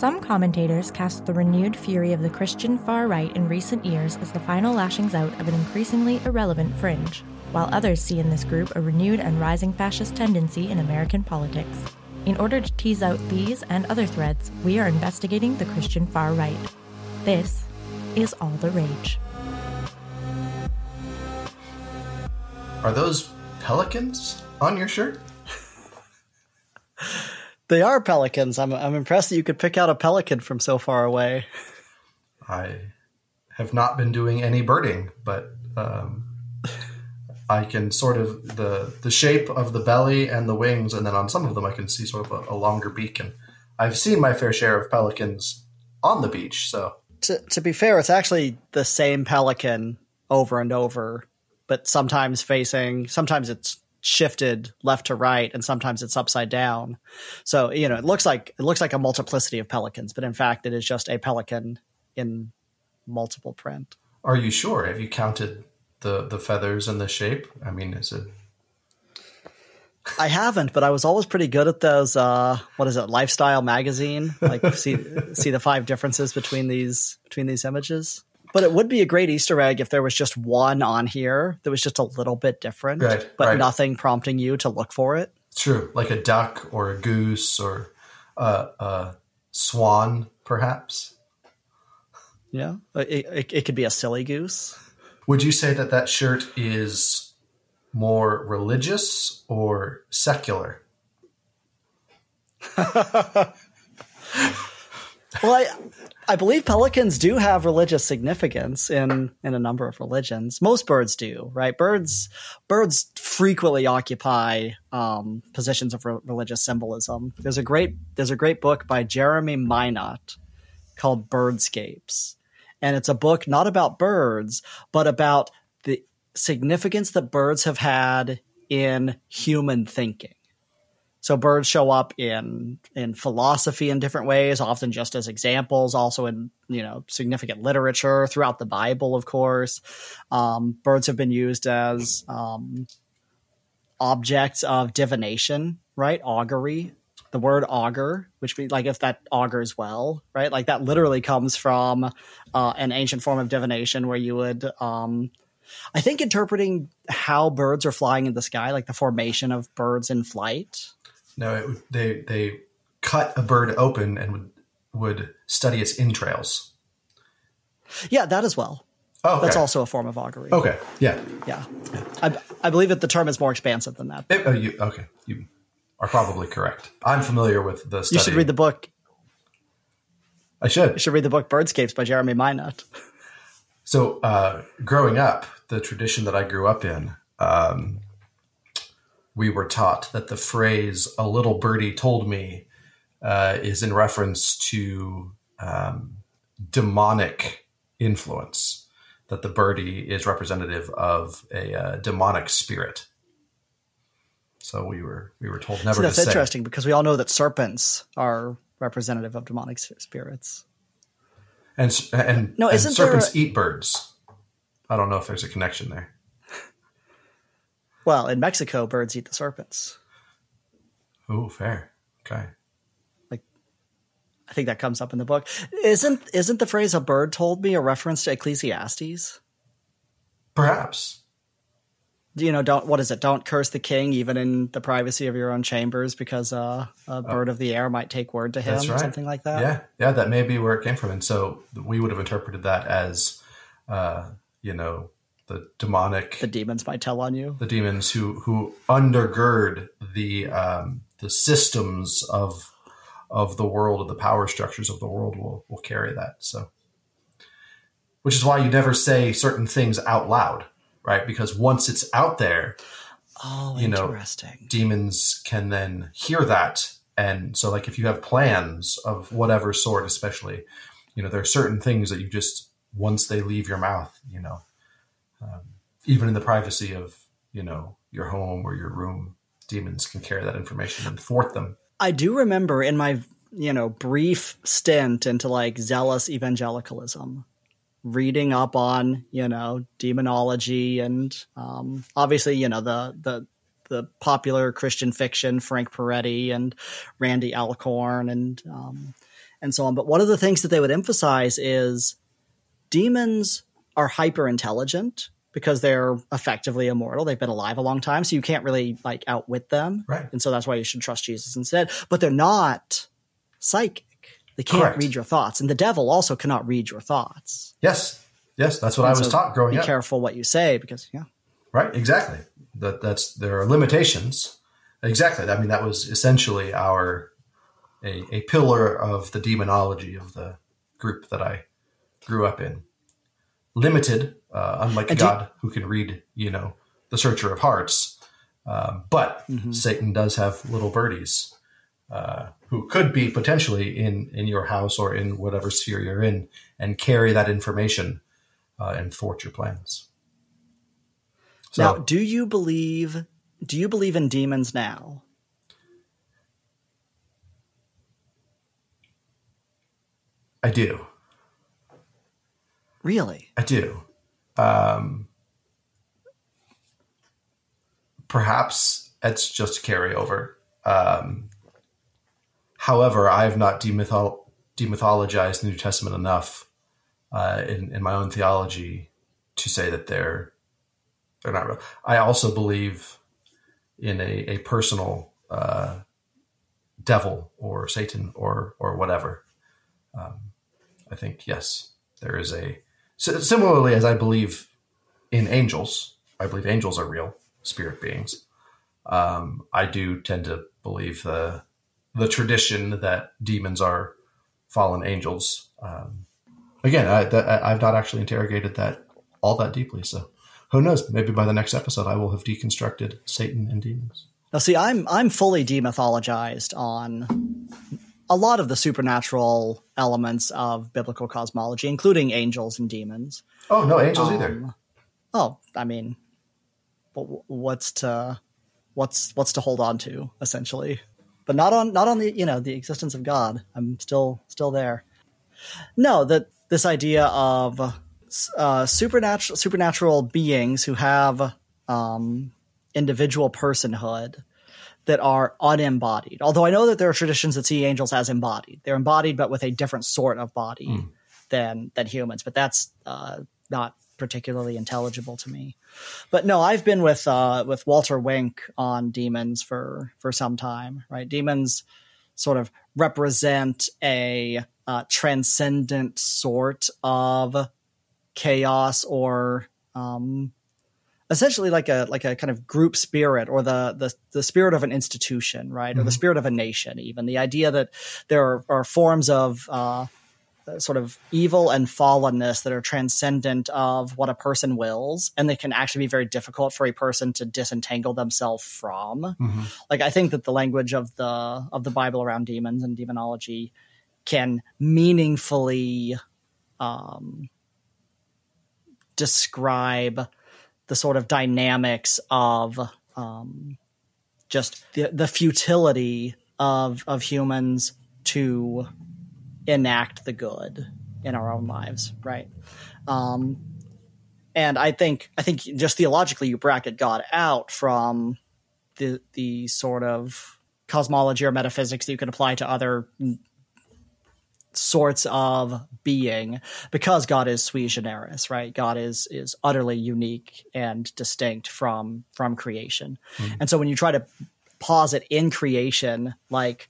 Some commentators cast the renewed fury of the Christian far right in recent years as the final lashings out of an increasingly irrelevant fringe, while others see in this group a renewed and rising fascist tendency in American politics. In order to tease out these and other threads, we are investigating the Christian far right. This is All the Rage. Are those pelicans on your shirt? They are pelicans. I'm I'm impressed that you could pick out a pelican from so far away. I have not been doing any birding, but um, I can sort of the the shape of the belly and the wings, and then on some of them I can see sort of a, a longer beak. And I've seen my fair share of pelicans on the beach. So To to be fair, it's actually the same pelican over and over, but sometimes facing sometimes it's shifted left to right and sometimes it's upside down. So, you know, it looks like it looks like a multiplicity of pelicans, but in fact it is just a pelican in multiple print. are you sure? Have you counted the the feathers and the shape? I mean, is it I haven't, but I was always pretty good at those. Uh, what is it, lifestyle magazine? Like see see the five differences between these between these images. But it would be a great Easter egg if there was just one on here that was just a little bit different, Right, but right. nothing prompting you to look for it. true? Like a duck or a goose or a, a swan, perhaps? Yeah, it, it, it could be a silly goose. Would you say that that shirt is more religious or secular? Well, I, I believe pelicans do have religious significance in in a number of religions. Most birds do, right? Birds birds frequently occupy um, positions of re- religious symbolism. There's a great there's a great book by Jeremy Mynott called Birdscapes, and it's a book not about birds, but about the significance that birds have had in human thinking. So birds show up in in philosophy in different ways, often just as examples, also in you know significant literature throughout the Bible, of course. Um, birds have been used as um, objects of divination, right? Augury. The word augur, which means like if that augurs well, right? Like that literally comes from uh, an ancient form of divination where you would um, I think interpreting how birds are flying in the sky, like the formation of birds in flight, No, it, they they cut a bird open and would would study its entrails. Yeah, that as well. Oh, okay. That's also a form of augury. okay. Yeah. Yeah. I, I believe that the term is more expansive than that. Eh, oh, you, okay. You are probably correct. I'm familiar with the study. You should read the book. I should. You should read the book Birdscapes by Jeremy Mynott. So, uh, growing up, the tradition that I grew up in, um, we were taught that the phrase "a little birdie told me" uh, is in reference to um, demonic influence. That the birdie is representative of a uh, demonic spirit. So we were we were told never So that's to interesting because we all know that serpents are representative of demonic spirits. And and, No, isn't there serpents a- eat birds. I don't know if there's a connection there. Well, in Mexico, birds eat the serpents. Oh, fair. Okay. Like, I think that comes up in the book. Isn't isn't the phrase "a bird told me" a reference to Ecclesiastes? Perhaps. You know, don't what is it? Don't curse the king even in the privacy of your own chambers because uh, a bird of the air might take word to him, Oh. That's or right. something like that. Yeah, yeah, that may be where it came from, and so we would have interpreted that as, uh, you know, the demonic, The demons might tell on you. The demons who who undergird the um, the systems of of the world, of the power structures of the world, will will carry that. So, which is why you never say certain things out loud, right? Because once it's out there, Oh, you know, interesting. demons can then hear that and so like if you have plans of whatever sort especially you know there are certain things that you just once they leave your mouth you know um, even in the privacy of you know your home or your room demons can carry that information and thwart them I do remember in my you know brief stint into like zealous evangelicalism, reading up on you know demonology and um, obviously you know the the the popular Christian fiction Frank Peretti and Randy Alcorn and um, and so on. But one of the things that they would emphasize is demons are hyper intelligent because they're effectively immortal. They've been alive a long time, so you can't really like outwit them. Right. And so that's why you should trust Jesus instead. But they're not psychic. They can't Correct. read your thoughts. And the devil also cannot read your thoughts. Yes, yes, that's what I was so taught growing Be up. Be careful what you say because yeah. Right, exactly. That that's there are limitations. Exactly. I mean, that was essentially our a, a pillar of the demonology of the group that I grew up in. Limited, uh, unlike And God, who can read, you know, the searcher of hearts. Um, but Mm-hmm. Satan does have little birdies uh, who could be potentially in in your house or in whatever sphere you're in, and carry that information uh, and thwart your plans. So, now, do you believe do you believe in demons now? I do. Really? I do. Um, perhaps it's just carryover. Um, however, I have not demythol- demythologized the New Testament enough uh, in, in my own theology to say that they're they're not real. I also believe in a, a personal uh, devil or Satan or or whatever. Um, I think yes, there is a so similarly as I believe in angels. I believe angels are real spirit beings. Um, I do tend to believe the the tradition that demons are fallen angels. Um, again, I, I've not actually interrogated that all that deeply. So who knows? Maybe by the next episode, I will have deconstructed Satan and demons. Now, see, I'm I'm fully demythologized on a lot of the supernatural elements of biblical cosmology, including angels and demons. Oh no, angels either. Um, oh, I mean, what's to what's what's to hold on to essentially, but not on not on the you know the existence of God. I'm still still there. No, that this idea of uh, supernatural supernatural beings who have um, individual personhood that are unembodied. Although I know that there are traditions that see angels as embodied. They're embodied, but with a different sort of body than than humans. But that's uh, not particularly intelligible to me. But no, I've been with uh, with Walter Wink on demons for for some time. Right, demons sort of represent a uh, transcendent sort of chaos or um, essentially like a like a kind of group spirit or the the, the spirit of an institution right? Or the spirit of a nation even. The idea that there are, are forms of uh, sort of evil and fallenness that are transcendent of what a person wills and they can actually be very difficult for a person to disentangle themselves from. Like i think that the language of the of the bible around demons and demonology can meaningfully um, describe the sort of dynamics of um, just the, the futility of of humans to enact the good in our own lives, right? Um, and I think I think just theologically, you bracket God out from the the sort of cosmology or metaphysics that you can apply to other sorts of being because God is sui generis, right? God is is utterly unique and distinct from from creation. And so when you try to pause it in creation, like,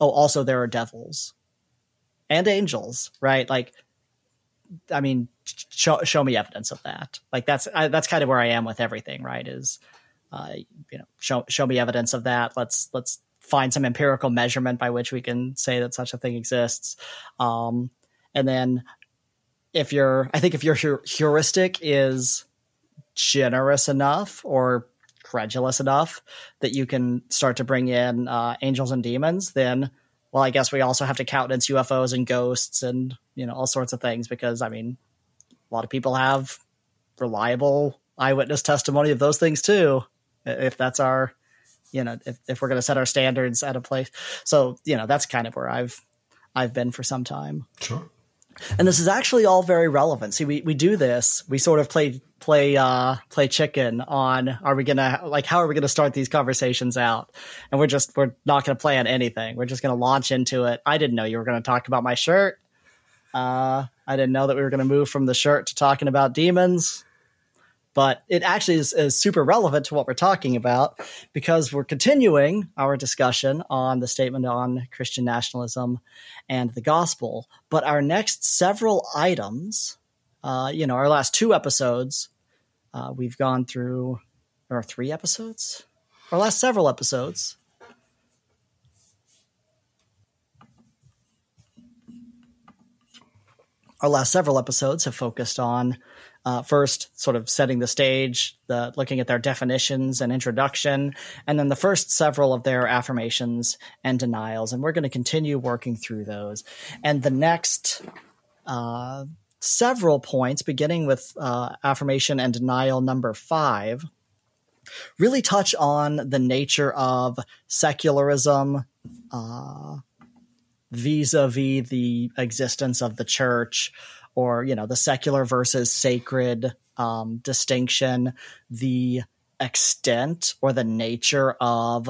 oh, also there are devils and angels, right? Like, I mean, show show me evidence of that. Like that's I, that's kind of where I am with everything, right? Is uh, you know, show show me evidence of that. Let's let's find some empirical measurement by which we can say that such a thing exists. Um, and then if you're, I think if your heuristic is generous enough or credulous enough that you can start to bring in uh, angels and demons, then well, I guess we also have to countenance UFOs and ghosts and you know all sorts of things because I mean, a lot of people have reliable eyewitness testimony of those things too. If that's our you know if, if we're going to set our standards at a place so you know that's kind of where i've i've been for some time Sure. and this is actually all very relevant. See, we, we do this. We sort of play play uh, play chicken on are we gonna like how are we gonna start these conversations out? And we're just we're not gonna plan anything. We're just gonna launch into it. I didn't know you were gonna talk about my shirt. Uh, I didn't know that we were gonna move from the shirt to talking about demons but it actually is, is, super relevant to what we're talking about because we're continuing our discussion on the statement on Christian nationalism and the gospel. But our next several items, uh, you know, our last two episodes, uh, we've gone through, or three episodes, our last several episodes. Our last several episodes have focused on uh, first sort of setting the stage, the looking at their definitions and introduction, and then the first several of their affirmations and denials. And we're going to continue working through those. And the next uh, several points, beginning with uh, affirmation and denial number five, really touch on the nature of secularism. vis a vis the existence of the church, or you know the secular versus sacred um, distinction, the extent or the nature of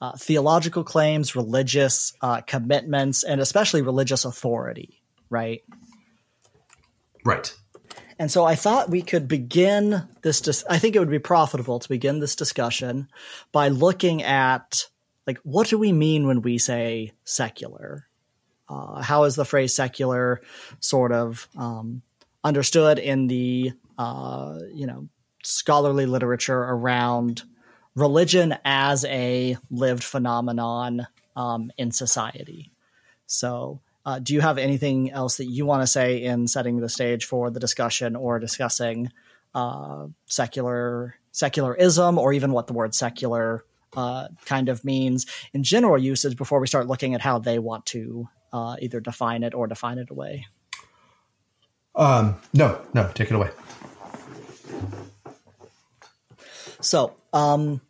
uh, theological claims, religious uh, commitments, and especially religious authority, right? Right. And so I thought we could begin this. Dis- I think it would be profitable to begin this discussion by looking at like what do we mean when we say secular, uh, how is the phrase secular sort of um, understood in the uh, you know scholarly literature around religion as a lived phenomenon um, in society? So, uh, do you have anything else that you want to say in setting the stage for the discussion or discussing uh, secular secularism or even what the word secular uh, kind of means in general usage before we start looking at how they want to uh, either define it or define it away? Um, no, no, take it away. So, um,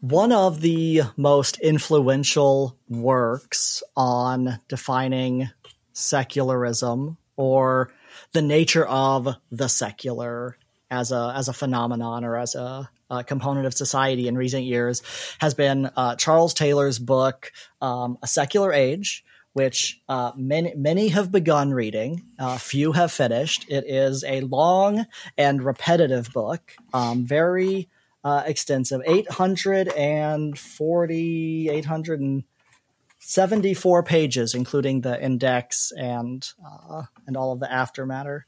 one of the most influential works on defining secularism or the nature of the secular as a as a phenomenon or as a, a component of society in recent years has been uh, Charles Taylor's book, um, A Secular Age, which uh, many many have begun reading. Uh, few have finished. It is a long and repetitive book, um, very uh, extensive, 840, 874 pages, including the index and uh, and all of the aftermatter.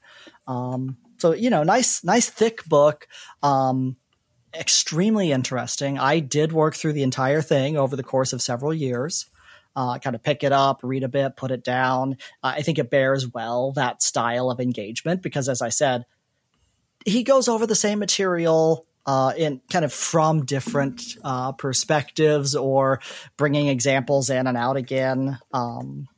Um, so you know, nice nice thick book. Um, extremely interesting. I did work through the entire thing over the course of several years uh, kind of pick it up, read a bit, put it down. Uh, I think it bears well that style of engagement because, as I said, he goes over the same material uh, in kind of from different uh, perspectives or bringing examples in and out again um,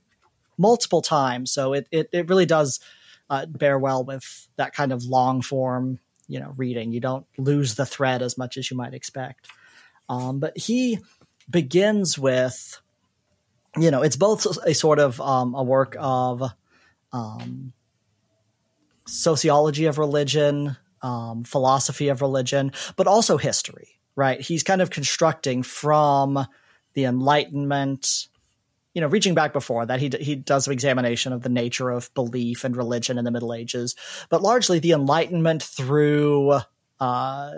multiple times. So it, it, it really does uh, bear well with that kind of long form, you know, reading. You don't lose the thread as much as you might expect. Um, but he begins with you know, it's both a sort of um, a work of um, sociology of religion, um, philosophy of religion, but also history, right? He's kind of constructing from the Enlightenment, you know, reaching back before that, he, he does an examination of the nature of belief and religion in the Middle Ages, but largely the Enlightenment through uh,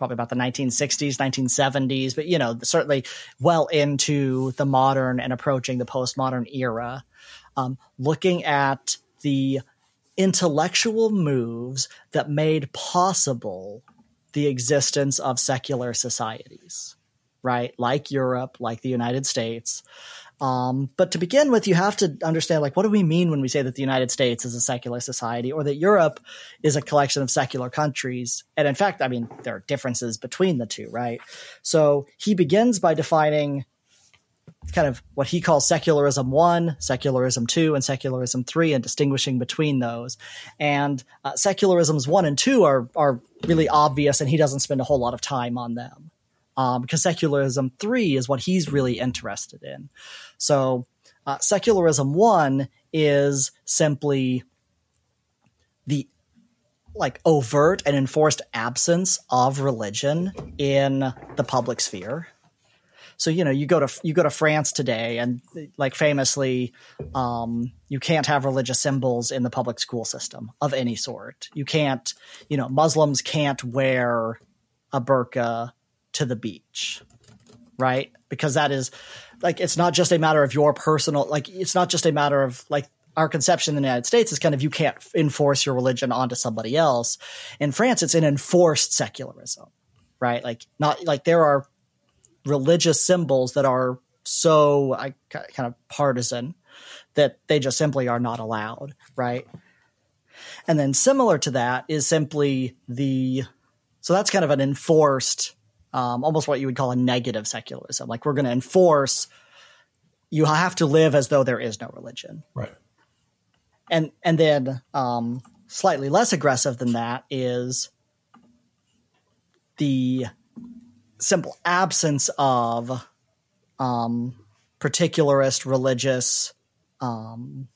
probably about the 1960s, 1970s, but you know, certainly well into the modern and approaching the postmodern era, um, looking at the intellectual moves that made possible the existence of secular societies, right? Like Europe, like the United States, um, but to begin with, you have to understand, like, what do we mean when we say that the United States is a secular society or that Europe is a collection of secular countries? And in fact, I mean, there are differences between the two, right? So he begins by defining kind of what he calls secularism one, secularism two, and secularism three, and distinguishing between those. And uh, secularisms one and two are are really obvious, and he doesn't spend a whole lot of time on them um, because secularism three is what he's really interested in. So Uh, secularism one is simply the like overt and enforced absence of religion in the public sphere. So you know, you go to you go to France today, and like famously, um, you can't have religious symbols in the public school system of any sort. You can't, you know, Muslims can't wear a burqa to the beach, right? Because that is like it's not just a matter of your personal like it's not just a matter of like our conception in the United States is kind of you can't enforce your religion onto somebody else. In France, it's an enforced secularism, right? Like not like there are religious symbols that are so I kind of partisan that they just simply are not allowed, right? And then similar to that is simply the so that's kind of an enforced um, almost what you would call a negative secularism. Like we're going to enforce you have to live as though there is no religion. Right. And and then um, slightly less aggressive than that is the simple absence of um, particularist religious um,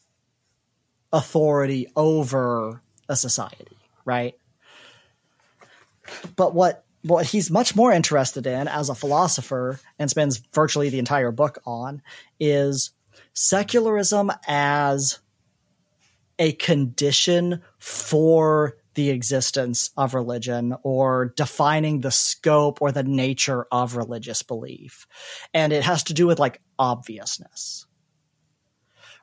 authority over a society, right? But what what he's much more interested in as a philosopher and spends virtually the entire book on is secularism as a condition for the existence of religion or defining the scope or the nature of religious belief. And it has to do with like obviousness.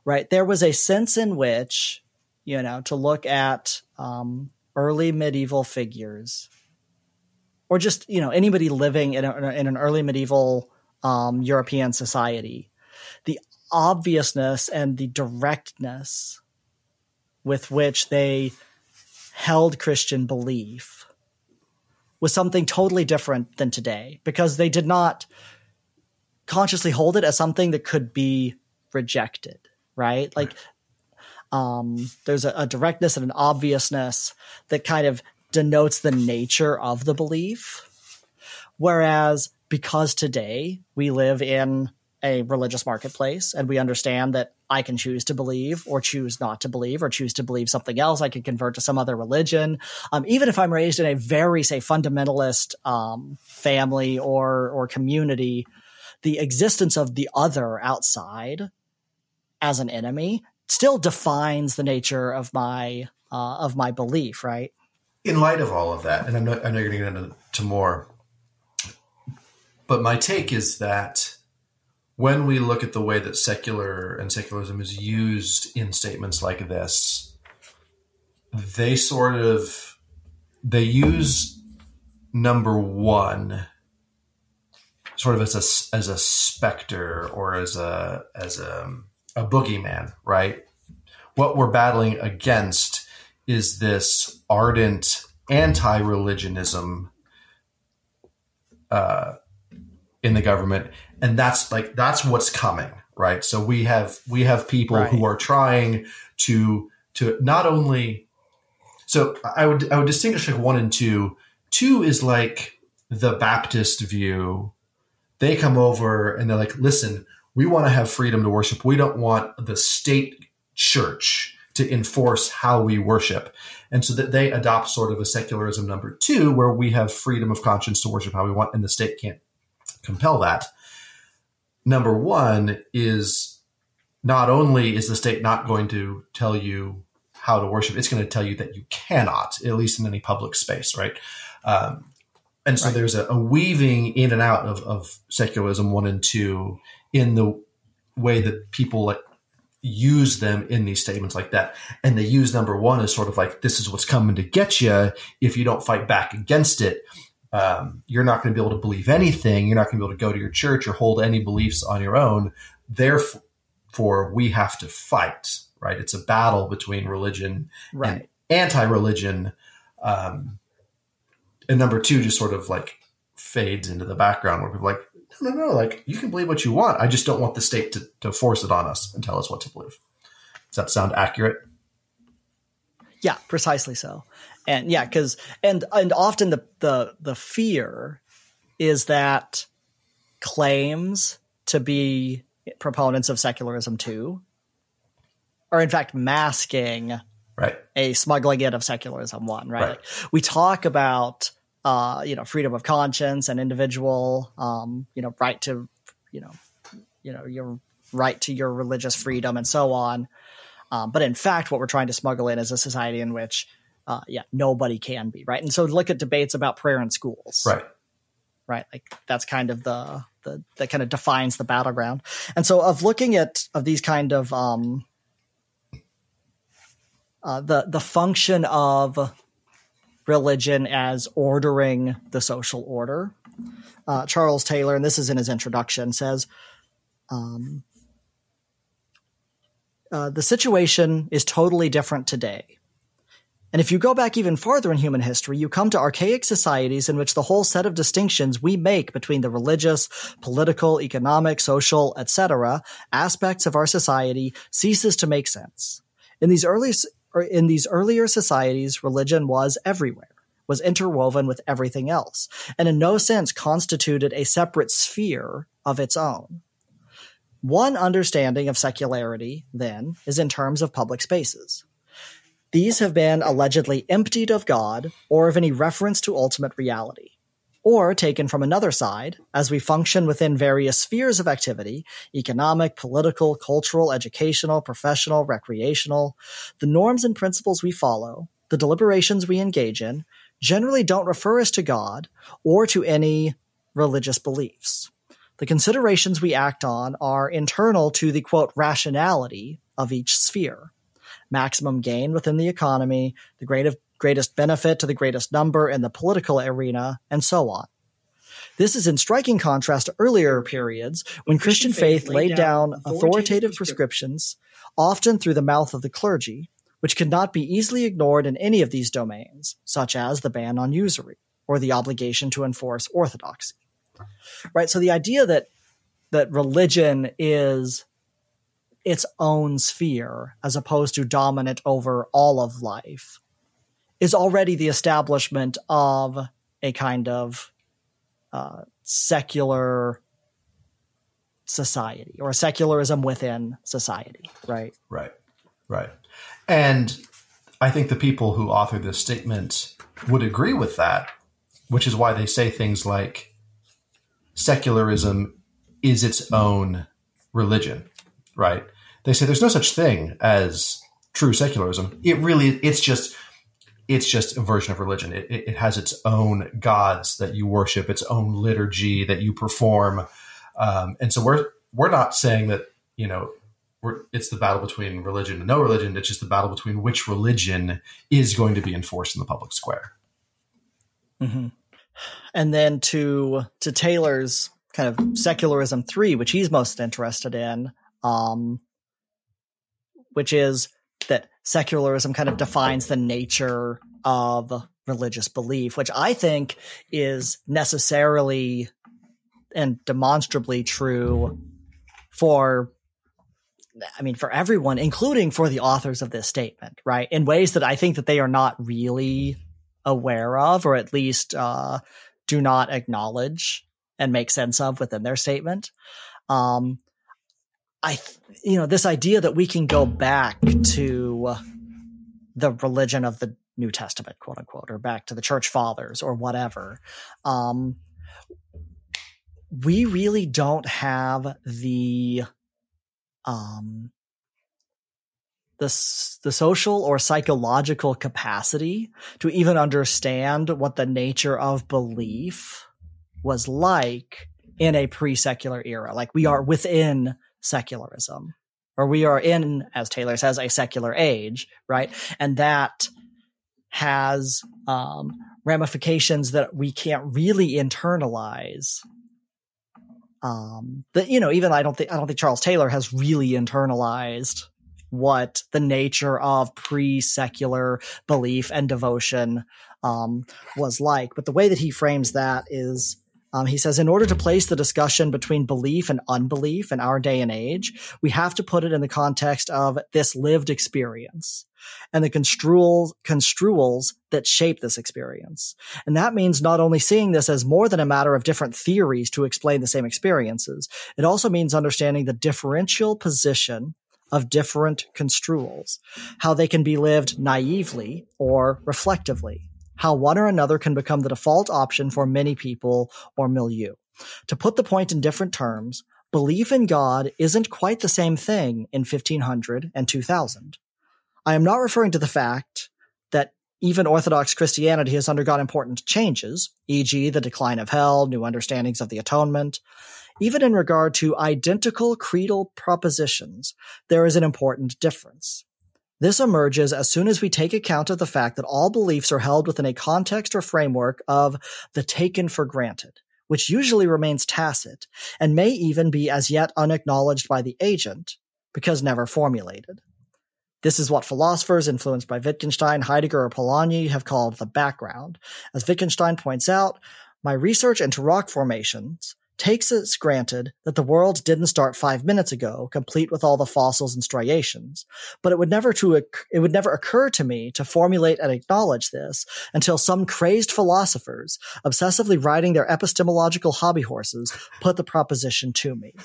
Right? There was a sense in which, you know, to look at um, early medieval figures or just, you know, anybody living in, a, in an early medieval um, European society, the obviousness and the directness with which they held Christian belief was something totally different than today because they did not consciously hold it as something that could be rejected, right? Like, um, there's a, a directness and an obviousness that kind of denotes the nature of the belief. Whereas because today we live in a religious marketplace and we understand that I can choose to believe or choose not to believe or choose to believe something else. I can convert to some other religion. Um, even if I'm raised in a very, say, fundamentalist um, family or, or community, the existence of the other outside as an enemy still defines the nature of my uh, of my belief, right? In light of all of that, and I'm not, I know you're going to get into more, but my take is that when we look at the way that secular and secularism is used in statements like this, they sort of they use number one sort of as a as a specter or as a as a a boogeyman, right? What we're battling against is this ardent anti-religionism uh, in the government. And that's like that's what's coming right? So we have we have people right. who are trying to to not only so i would i would distinguish like one and two. Two is like the baptist view. They come over and they're like listen we want to have freedom to worship. We don't want the state church to enforce how we worship and so that they adopt sort of a secularism number two where we have freedom of conscience to worship how we want and the state can't compel that. Number one is not only is the state not going to tell you how to worship, it's going to tell you that you cannot, at least in any public space, right? Um, and so right. there's a, a, weaving in and out of, of secularism one and two in the way that people like use them in these statements like that. And they use number one as sort of like, this is what's coming to get you if you don't fight back against it um, you're not going to be able to believe anything. You're not going to be able to go to your church or hold any beliefs on your own. Therefore, we have to fight, right? It's a battle between religion right. and anti religion. Um, and number two just sort of like fades into the background where people like, no, no, like you can believe what you want. I just don't want the state to, to force it on us and tell us what to believe. Does that sound accurate? Yeah, precisely so and yeah because and and often the the the fear is that claims to be proponents of secularism two, or in fact masking right. a smuggling in of secularism one, right? Right. Like, we talk about uh, you know, freedom of conscience and individual um, you know, right to you know, you know, your right to your religious freedom and so on. Um, but in fact, what we're trying to smuggle in is a society in which uh, yeah, nobody can be, right? And so look at debates about prayer in schools. Right. Right. Like that's kind of the the that kind of defines the battleground. And so of looking at of these kind of um uh, the the function of religion as ordering the social order. Uh, Charles Taylor, and this is in his introduction, says um, uh, the situation is totally different today. And if you go back even farther in human history, you come to archaic societies in which the whole set of distinctions we make between the religious, political, economic, social, etc. aspects of our society ceases to make sense. In these early in these earlier societies, religion was everywhere, was interwoven with everything else, and in no sense constituted a separate sphere of its own. One understanding of secularity, then, is in terms of public spaces. These have been allegedly emptied of God or of any reference to ultimate reality. Or taken from another side, as we function within various spheres of activity economic, political, cultural, educational, professional, recreational the norms and principles we follow, the deliberations we engage in, generally don't refer us to God or to any religious beliefs. The considerations we act on are internal to the quote rationality of each sphere maximum gain within the economy, the great greatest benefit to the greatest number in the political arena, and so on. This is in striking contrast to earlier periods when Christian, faith laid down authoritative prescriptions, often through the mouth of the clergy, which could not be easily ignored in any of these domains, such as the ban on usury or the obligation to enforce orthodoxy. Right? So the idea that that religion is its own sphere as opposed to dominant over all of life is already the establishment of a kind of uh, secular society or secularism within society, right? Right. Right. And I think the people who author this statement would agree with that, which is why they say things like secularism is its own religion, right? They say there's no such thing as true secularism. It really, it's just, it's just a version of religion. It, it, has its own gods that you worship, its own liturgy that you perform, um, and so we're we're not saying that you know it's the battle between religion and no religion. It's just the battle between which religion is going to be enforced in the public square. Mm-hmm. And then to to Taylor's kind of secularism three, which he's most interested in, um, which is that secularism kind of defines the nature of religious belief, which I think is necessarily and demonstrably true for I mean, for everyone, including for the authors of this statement, right? In ways that I think that they are not really aware of, or at least uh, do not acknowledge and make sense of within their statement. Um, I, you know, this idea that we can go back to the religion of the New Testament, quote unquote, or back to the church fathers or whatever. Um, we really don't have the, um, the, the social or psychological capacity to even understand what the nature of belief was like in a pre-secular era. Like we are within secularism or we are in, as Taylor says, a secular age, right? And that has um, ramifications that we can't really internalize. Um, that you know, even I don't think I don't think Charles Taylor has really internalized what the nature of pre-secular belief and devotion um, was like. But the way that he frames that is um, he says, in order to place the discussion between belief and unbelief in our day and age, we have to put it in the context of this lived experience. and the construals, construals that shape this experience. And that means not only seeing this as more than a matter of different theories to explain the same experiences, it also means understanding the differential position of different construals, how they can be lived naively or reflectively, how one or another can become the default option for many people or milieu. To put the point in different terms, belief in God isn't quite the same thing in 1500 and 2000. I am not referring to the fact that even Orthodox Christianity has undergone important changes, e.g., the decline of hell, new understandings of the atonement. Even in regard to identical creedal propositions, there is an important difference. This emerges as soon as we take account of the fact that all beliefs are held within a context or framework of the taken for granted, which usually remains tacit and may even be as yet unacknowledged by the agent because never formulated. This is what philosophers influenced by Wittgenstein, Heidegger, or Polanyi have called the background. As Wittgenstein points out, my research into rock formations takes as granted that the world didn't start five minutes ago, complete with all the fossils and striations. But it would never to it would never occur to me to formulate and acknowledge this until some crazed philosophers, obsessively riding their epistemological hobby horses, put the proposition to me.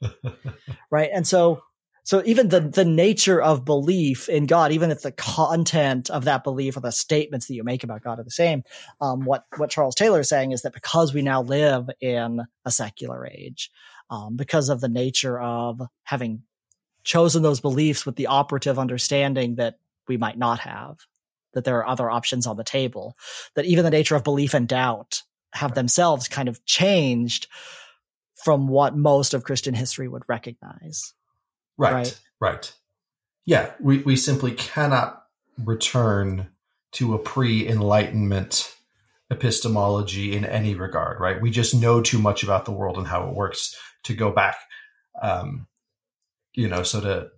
right, and so so even the the nature of belief in God, even if the content of that belief or the statements that you make about God are the same, um, what what Charles Taylor is saying is that because we now live in a secular age, um, because of the nature of having chosen those beliefs with the operative understanding that we might not have, that there are other options on the table, that even the nature of belief and doubt have themselves kind of changed from what most of Christian history would recognize. Right, right. Right. Yeah, we, we simply cannot return to a pre enlightenment epistemology in any regard, right? We just know too much about the world and how it works to go back. Um, you know, so to.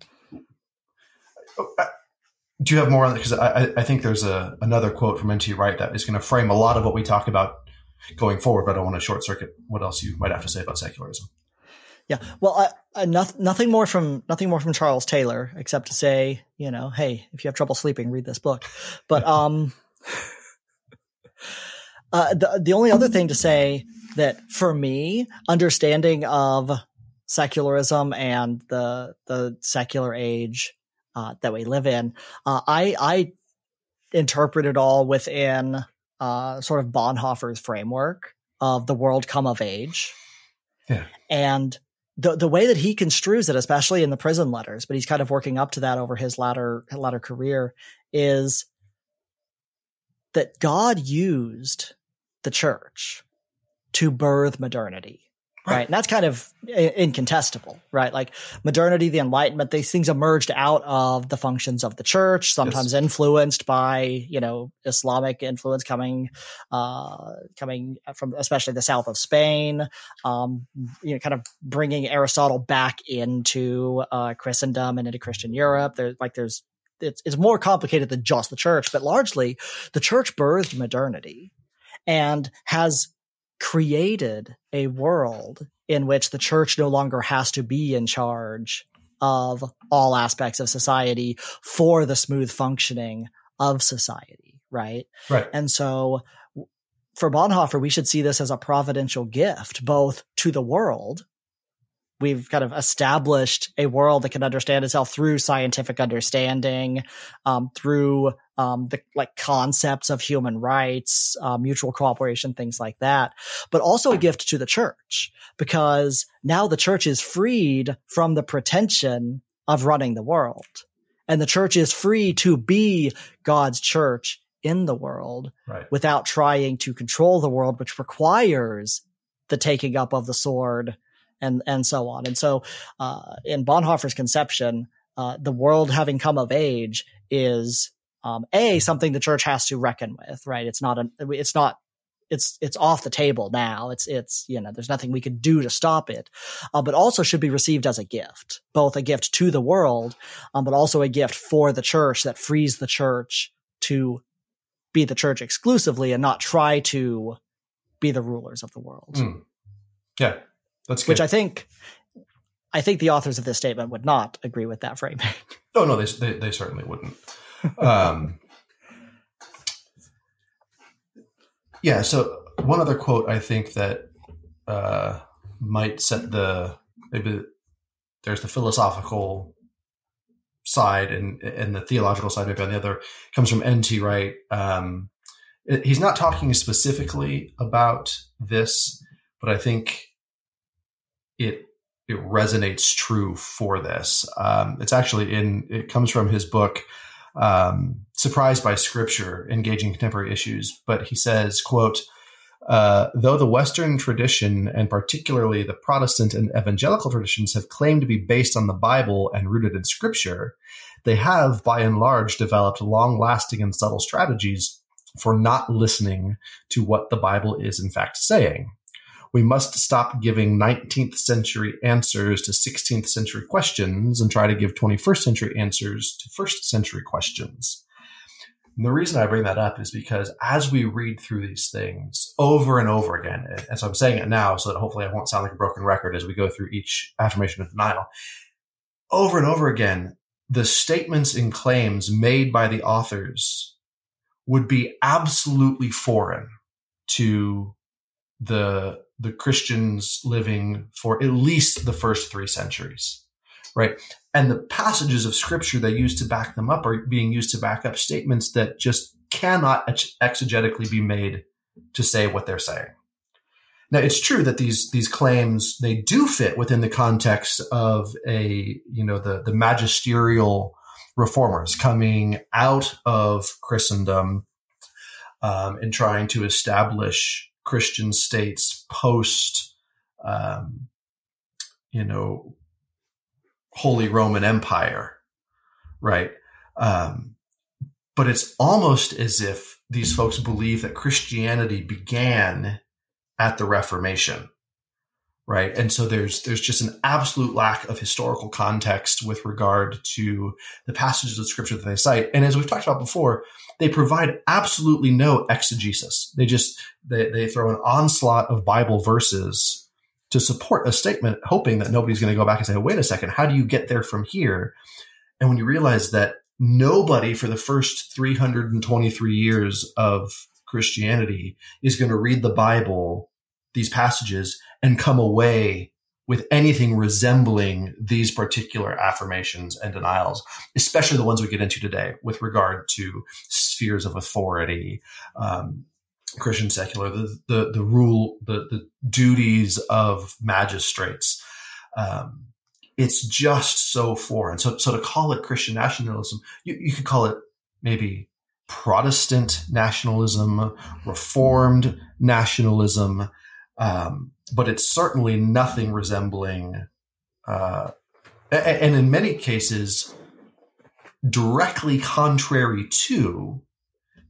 Do you have more on that? Because I, I think there's a another quote from N.T. Wright that is going to frame a lot of what we talk about going forward, but I don't want to short circuit what else you might have to say about secularism. Yeah. Well, I, I, nothing more from nothing more from Charles Taylor except to say, you know, hey, if you have trouble sleeping, read this book. But um, uh, the the only other thing to say that for me, understanding of secularism and the the secular age uh, that we live in, uh, I I interpret it all within uh, sort of Bonhoeffer's framework of the world come of age. Yeah. And the the way that he construes it, especially in the prison letters, but he's kind of working up to that over his latter latter career, is that God used the church to birth modernity right? And that's kind of incontestable, right? Like modernity, the Enlightenment, these things emerged out of the functions of the church, sometimes yes. influenced by, you know, Islamic influence coming, uh, coming from especially the south of Spain, um, you know, kind of bringing Aristotle back into, uh, Christendom and into Christian Europe. There's like, there's, it's, it's more complicated than just the church, but largely the church birthed modernity and has created a world in which the church no longer has to be in charge of all aspects of society for the smooth functioning of society, right? Right. And so for Bonhoeffer, we should see this as a providential gift, both to the world we've kind of established a world that can understand itself through scientific understanding, um, through um, the like concepts of human rights, uh, mutual cooperation, things like that, but also a gift to the church because now the church is freed from the pretension of running the world. And the church is free to be God's church in the world right. without trying to control the world, which requires the taking up of the sword and and so on. And so, uh, in Bonhoeffer's conception, uh, the world having come of age is um, a something the church has to reckon with. Right? It's not a. It's not. It's it's off the table now. It's it's you know there's nothing we can do to stop it, uh, but also should be received as a gift, both a gift to the world, um, but also a gift for the church that frees the church to be the church exclusively and not try to be the rulers of the world. Mm. Yeah, that's good. Which I think, I think the authors of this statement would not agree with that framing. Oh no, they they, they certainly wouldn't. um, yeah. So one other quote I think that uh, might set the maybe there's the philosophical side and and the theological side maybe on the other comes from N.T. Wright. Um, he's not talking specifically about this, but I think it it resonates true for this. Um, it's actually in it comes from his book um, "Surprised by Scripture: Engaging Contemporary Issues." But he says, "quote." Uh, though the Western tradition, and particularly the Protestant and evangelical traditions, have claimed to be based on the Bible and rooted in Scripture, they have, by and large, developed long lasting and subtle strategies for not listening to what the Bible is in fact saying. We must stop giving 19th century answers to 16th century questions and try to give 21st century answers to first century questions. And the reason I bring that up is because as we read through these things over and over again, and so I'm saying it now so that hopefully I won't sound like a broken record as we go through each affirmation of denial, over and over again, the statements and claims made by the authors would be absolutely foreign to the the Christians living for at least the first three centuries, right? And the passages of scripture they use to back them up are being used to back up statements that just cannot exegetically be made to say what they're saying. Now, it's true that these these claims they do fit within the context of a you know the the magisterial reformers coming out of Christendom um, and trying to establish Christian states post, um, you know, Holy Roman Empire, right? Um, but it's almost as if these folks believe that Christianity began at the Reformation, right? And so there's there's just an absolute lack of historical context with regard to the passages of Scripture that they cite. And as we've talked about before, they provide absolutely no exegesis. They just they, they throw an onslaught of Bible verses to support a statement, hoping that nobody's going to go back and say, wait a second, how do you get there from here? And when you realize that nobody for the first 323 years of Christianity is going to read the Bible, these passages, and come away with anything resembling these particular affirmations and denials, especially the ones we get into today with regard to spheres of authority, um, Christian secular, the, the, the rule, the, the duties of magistrates. Um, it's just so foreign. So, so to call it Christian nationalism, you, you could call it maybe Protestant nationalism, Reformed nationalism, um, but it's certainly nothing resembling, uh, and in many cases, directly contrary to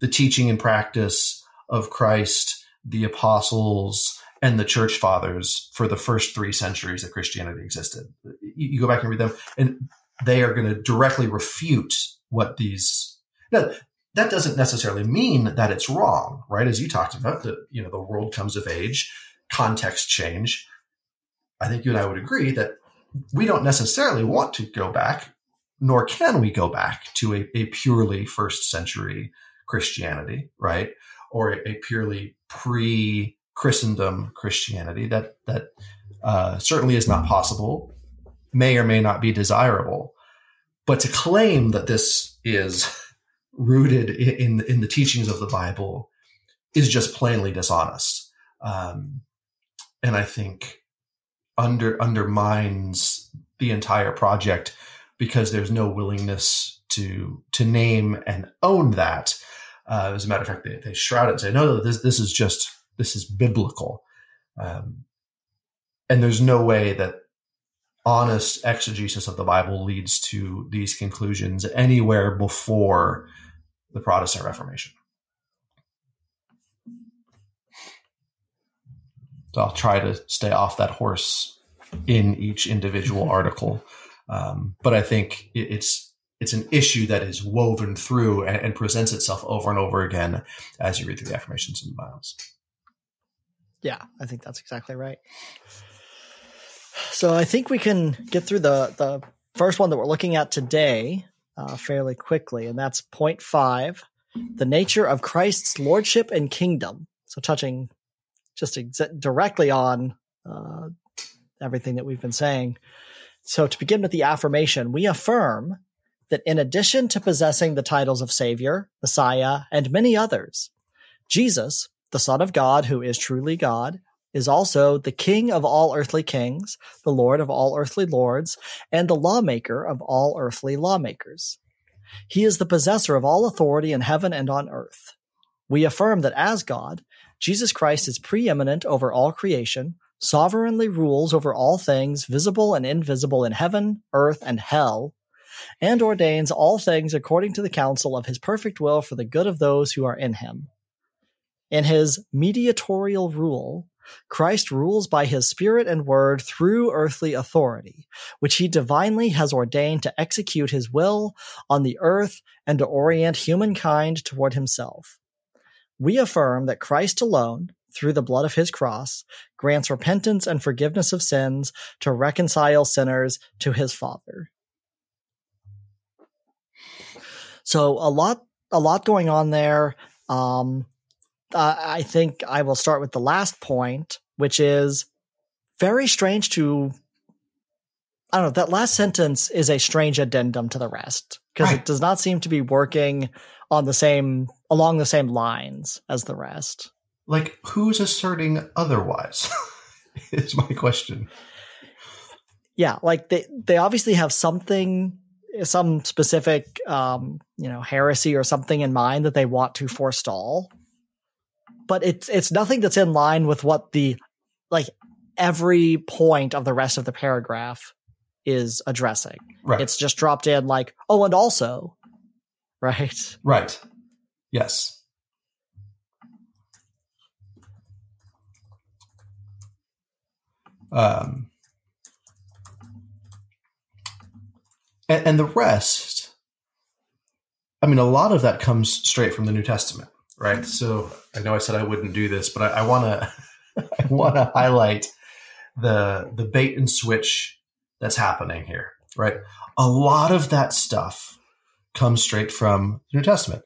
the teaching and practice of Christ, the apostles, and the church fathers for the first three centuries that Christianity existed. You, go back and read them, and they are going to directly refute what these. Now, that doesn't necessarily mean that it's wrong, right? As you talked about, the you know the world comes of age, context change. I think you and I would agree that we don't necessarily want to go back, nor can we go back to a, a purely first century Christianity, right? or a, a purely pre Christendom Christianity. That that uh, certainly is not possible, may or may not be desirable. But to claim that this is rooted in in the teachings of the Bible is just plainly dishonest, um, and I think under undermines the entire project because there's no willingness to to name and own that uh, as a matter of fact, they, they shroud it and say, no, this, this is just, this is biblical. Um, and there's no way that honest exegesis of the Bible leads to these conclusions anywhere before the Protestant Reformation. So I'll try to stay off that horse in each individual article. Um, but I think it's it's an issue that is woven through and, and, presents itself over and over again as you read through the affirmations and denials. Yeah, I think that's exactly right. So I think we can get through the the first one that we're looking at today. uh, fairly quickly, and that's point five the nature of Christ's lordship and kingdom. So, touching just ex- directly on uh, everything that we've been saying. So, to begin with the affirmation, we affirm that in addition to possessing the titles of Savior, Messiah, and many others, Jesus, the Son of God, who is truly God, is also the King of all earthly kings, the Lord of all earthly lords, and the lawmaker of all earthly lawmakers. He is the possessor of all authority in heaven and on earth. We affirm that as God, Jesus Christ is preeminent over all creation, sovereignly rules over all things visible and invisible in heaven, earth, and hell, and ordains all things according to the counsel of his perfect will for the good of those who are in him. In his mediatorial rule, Christ rules by his spirit and word through earthly authority, which he divinely has ordained to execute his will on the earth and to orient humankind toward himself. We affirm that Christ alone, through the blood of his cross, grants repentance and forgiveness of sins to reconcile sinners to his Father. So a lot, a lot going on there. Um, I think I will start with the last point, which is very strange to. I don't know. That last sentence is a strange addendum to the rest because right. it does not seem to be working on the same along the same lines as the rest. Like, who's asserting otherwise? is my question. Yeah, like they they obviously have something some specific um, you know heresy or something in mind that they want to forestall but it's it's nothing that's in line with what the like every point of the rest of the paragraph is addressing. Right. It's just dropped in like, oh, and also, right? Right. Yes. Um, and, and the rest, I mean, a lot of that comes straight from the New Testament right? So I know I said I wouldn't do this, but I want to I want to highlight the the bait and switch that's happening here, right? A lot of that stuff comes straight from the New Testament.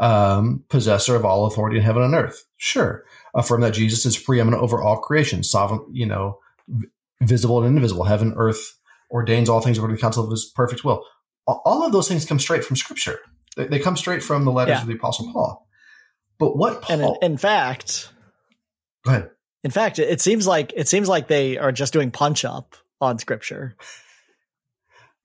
Um, possessor of all authority in heaven and earth, sure. Affirm that Jesus is preeminent over all creation, sovereign, you know, visible and invisible, heaven, earth, ordains all things according to the counsel of His perfect will. All of those things come straight from Scripture. They, they come straight from the letters yeah. of the Apostle Paul. But what Paul, and in, in fact, go ahead. In fact, it seems like it seems like they are just doing punch up on scripture.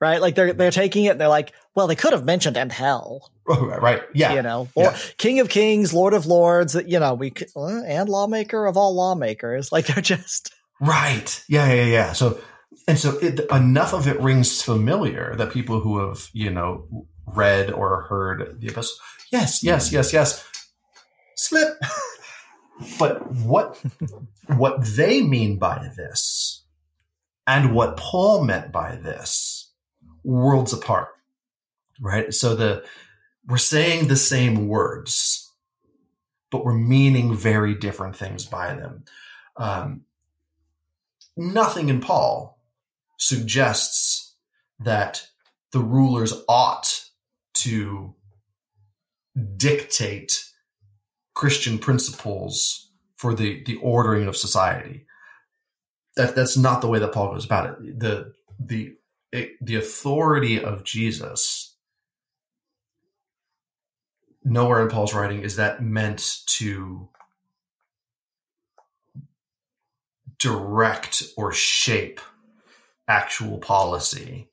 Right? Like they're they're taking it and they're like, well, they could have mentioned and hell. Right, right. Yeah. You know, or yeah. King of Kings, Lord of Lords, you know, we uh, and lawmaker of all lawmakers. Like they're just Right. Yeah, yeah, yeah. So and so it, enough of it rings familiar that people who have, you know, read or heard the epistle, yes, yes, yes, yes slip. but what what they mean by this and what Paul meant by this worlds apart. Right? So the we're saying the same words, but we're meaning very different things by them. Um, nothing in Paul suggests that the rulers ought to dictate Christian principles for the the ordering of society. That that's not the way that Paul goes about it. The the it, the authority of Jesus nowhere in Paul's writing is that meant to direct or shape actual policy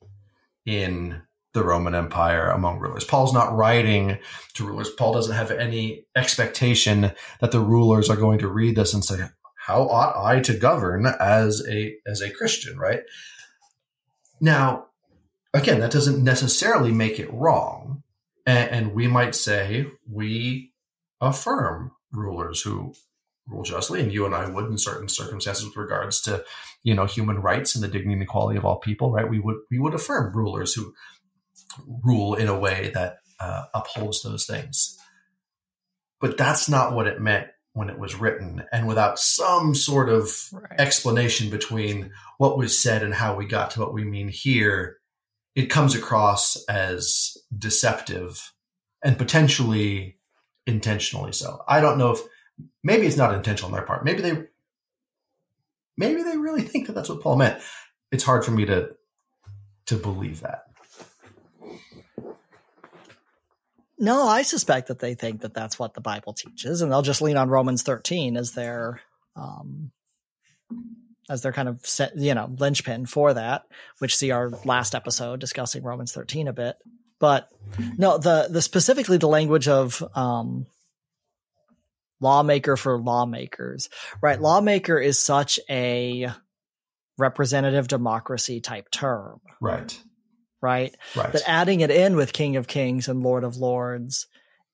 in the Roman Empire among rulers. Paul's not writing to rulers. Paul doesn't have any expectation that the rulers are going to read this and say, "How ought I to govern as a as a Christian?" Right? Now, again, that doesn't necessarily make it wrong, and, and we might say we affirm rulers who rule justly, and you and I would in certain circumstances with regards to, you know, human rights and the dignity and equality of all people, right? We would we would affirm rulers who rule in a way that uh, upholds those things. But that's not what it meant when it was written. And without some sort of right. explanation between what was said and how we got to what we mean here, it comes across as deceptive and potentially intentionally so. I don't know if maybe it's not intentional on their part. Maybe they maybe they really think that that's what Paul meant. It's hard for me to to believe that. No, I suspect that they think that that's what the Bible teaches, and they'll just lean on Romans 13 as their, um, as their kind of set, you know linchpin for that. Which see our last episode discussing Romans 13 a bit. But no, the the specifically the language of um, lawmaker for lawmakers, right? Lawmaker is such a representative democracy type term, Right. Right? Right. That adding it in with King of Kings and Lord of Lords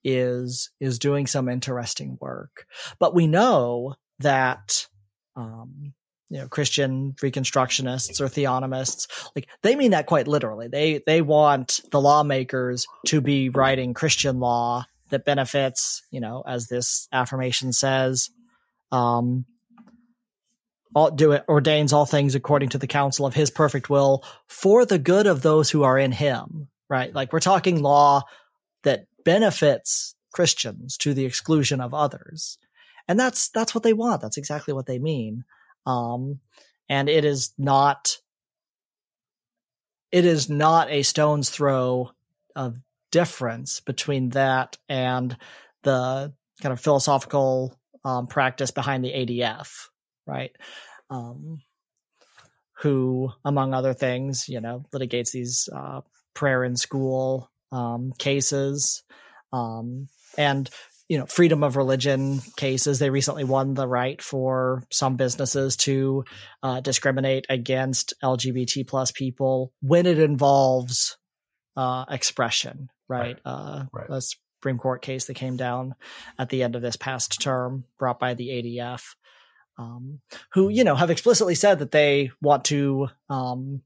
is is doing some interesting work. But we know that um, you know Christian Reconstructionists or Theonomists like they mean that quite literally. They they want the lawmakers to be writing Christian law that benefits you know as this affirmation says. Um, all do it ordains all things according to the counsel of his perfect will for the good of those who are in him right? Like we're talking law that benefits christians to the exclusion of others. And that's that's what they want. That's exactly what they mean. Um and it is not it is not a stone's throw of difference between that and the kind of philosophical um, practice behind the ADF, right? Um, who, among other things, you know, litigates these uh, prayer in school um, cases um, and you know freedom of religion cases. They recently won the right for some businesses to uh, discriminate against LGBT plus people when it involves uh, expression, right? Right. Uh, Right. A Supreme Court case that came down at the end of this past term, brought by the ADF, um, who you know have explicitly said that they want to um,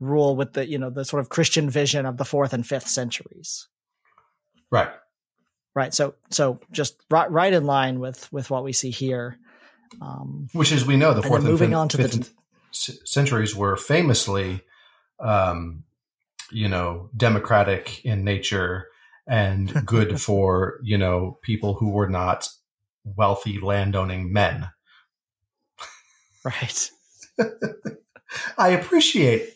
rule with the you know the sort of Christian vision of the fourth and fifth centuries, right. right? So so just right right in line with with what we see here. Um, Which, as we know, the fourth and, moving fifth, on to fifth and c- centuries were famously, um, you know, democratic in nature and good for you know people who were not wealthy landowning men. Right. I appreciate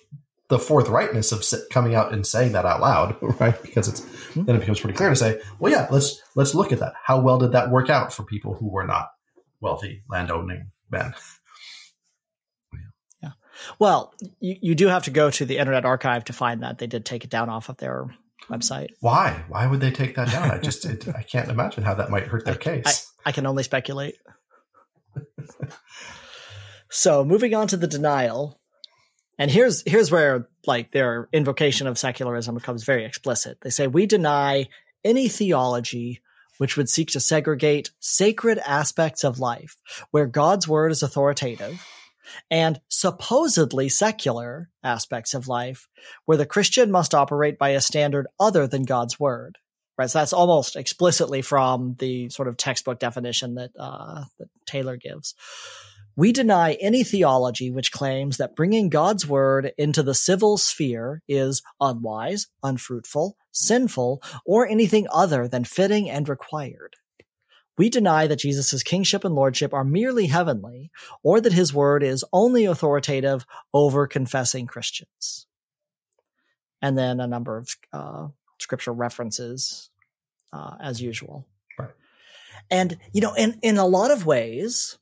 the forthrightness of coming out and saying that out loud, right? Because it's hmm. then it becomes pretty clear to say, well, yeah, let's let's look at that. How well did that work out for people who were not wealthy landowning men? Yeah. Well, you, you do have to go to the Internet Archive to find that. They did take it down off of their website. Why? Why would they take that down? I just it, I can't imagine how that might hurt their case. I can only speculate. So moving on to the denial, and here's here's where like their invocation of secularism becomes very explicit. They say we deny any theology which would seek to segregate sacred aspects of life where God's word is authoritative and supposedly secular aspects of life where the Christian must operate by a standard other than God's word. Right. So that's almost explicitly from the sort of textbook definition that, uh, that Taylor gives. We deny any theology which claims that bringing God's word into the civil sphere is unwise, unfruitful, sinful, or anything other than fitting and required. We deny that Jesus' kingship and lordship are merely heavenly, or that his word is only authoritative over confessing Christians. And then a number of uh, scriptural references, uh, as usual. Right. And, you know, in, in a lot of ways,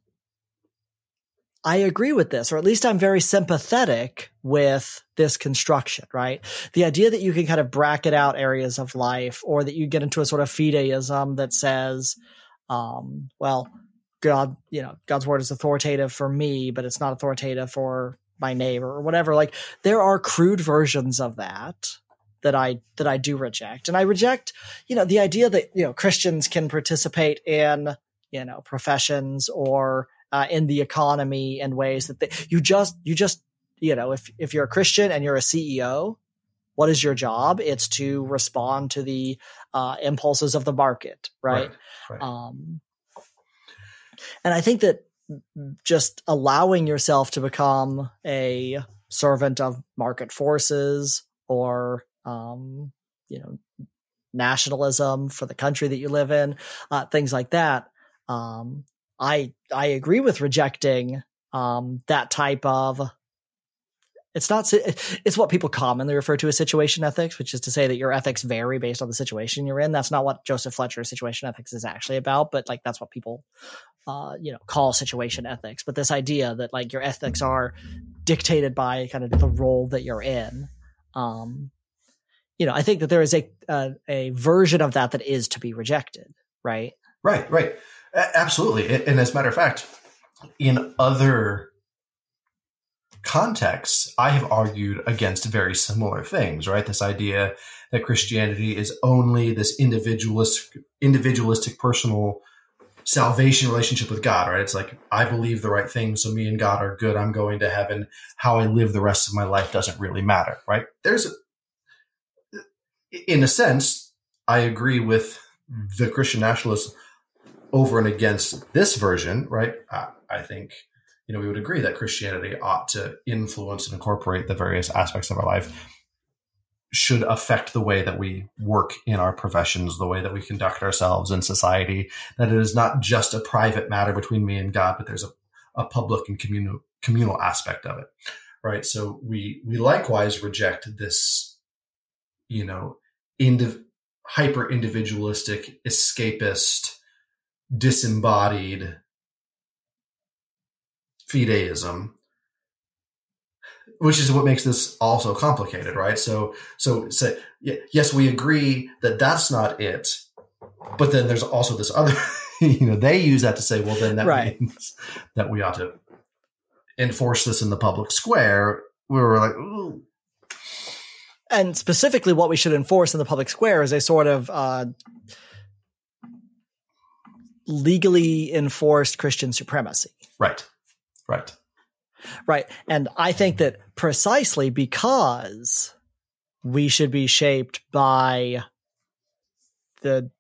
I agree with this, or at least I'm very sympathetic with this construction, right? The idea that you can kind of bracket out areas of life or that you get into a sort of fideism that says, um, well, God, you know, God's word is authoritative for me, but it's not authoritative for my neighbor or whatever. Like there are crude versions of that that I that I do reject. And I reject, you know, the idea that, you know, Christians can participate in, you know, professions or uh, in the economy in ways that they, you just you just you know if if you're a Christian and you're a CEO, what is your job? It's to respond to the uh, impulses of the market, right? right. Um, and I think that just allowing yourself to become a servant of market forces or um, you know nationalism for the country that you live in, uh, things like that. Um, I I agree with rejecting um, that type of it's not it's what people commonly refer to as situation ethics which is to say that your ethics vary based on the situation you're in. That's not what joseph fletcher's situation ethics is actually about but like that's what people uh, you know call situation ethics. But this idea that like your ethics are dictated by kind of the role that you're in um you know i think that there is a a, a version of that that is to be rejected right? Right right absolutely and as a matter of fact in other contexts, I have argued against very similar things, right? This idea that Christianity is only this individualist, individualistic, personal salvation relationship with God, right? It's like, I believe the right thing, so me and God are good. I'm going to heaven. How I live the rest of my life doesn't really matter, right? There's, in a sense, I agree with the Christian nationalists over and against this version, right? I, I think you know, we would agree that Christianity ought to influence and incorporate the various aspects of our life, should affect the way that we work in our professions, the way that we conduct ourselves in society, that it is not just a private matter between me and God, but there's a, a public and communal communal aspect of it. Right. So we we likewise reject this, you know, indiv- hyper individualistic, escapist, disembodied fideism which is what makes this also complicated right so so say yes we agree that that's not it but then there's also this other you know they use that to say well then that right. means that we ought to enforce this in the public square we were like Ooh. and specifically what we should enforce in the public square is a sort of uh, legally enforced christian supremacy right Right. Right. And I think that precisely because we should be shaped by the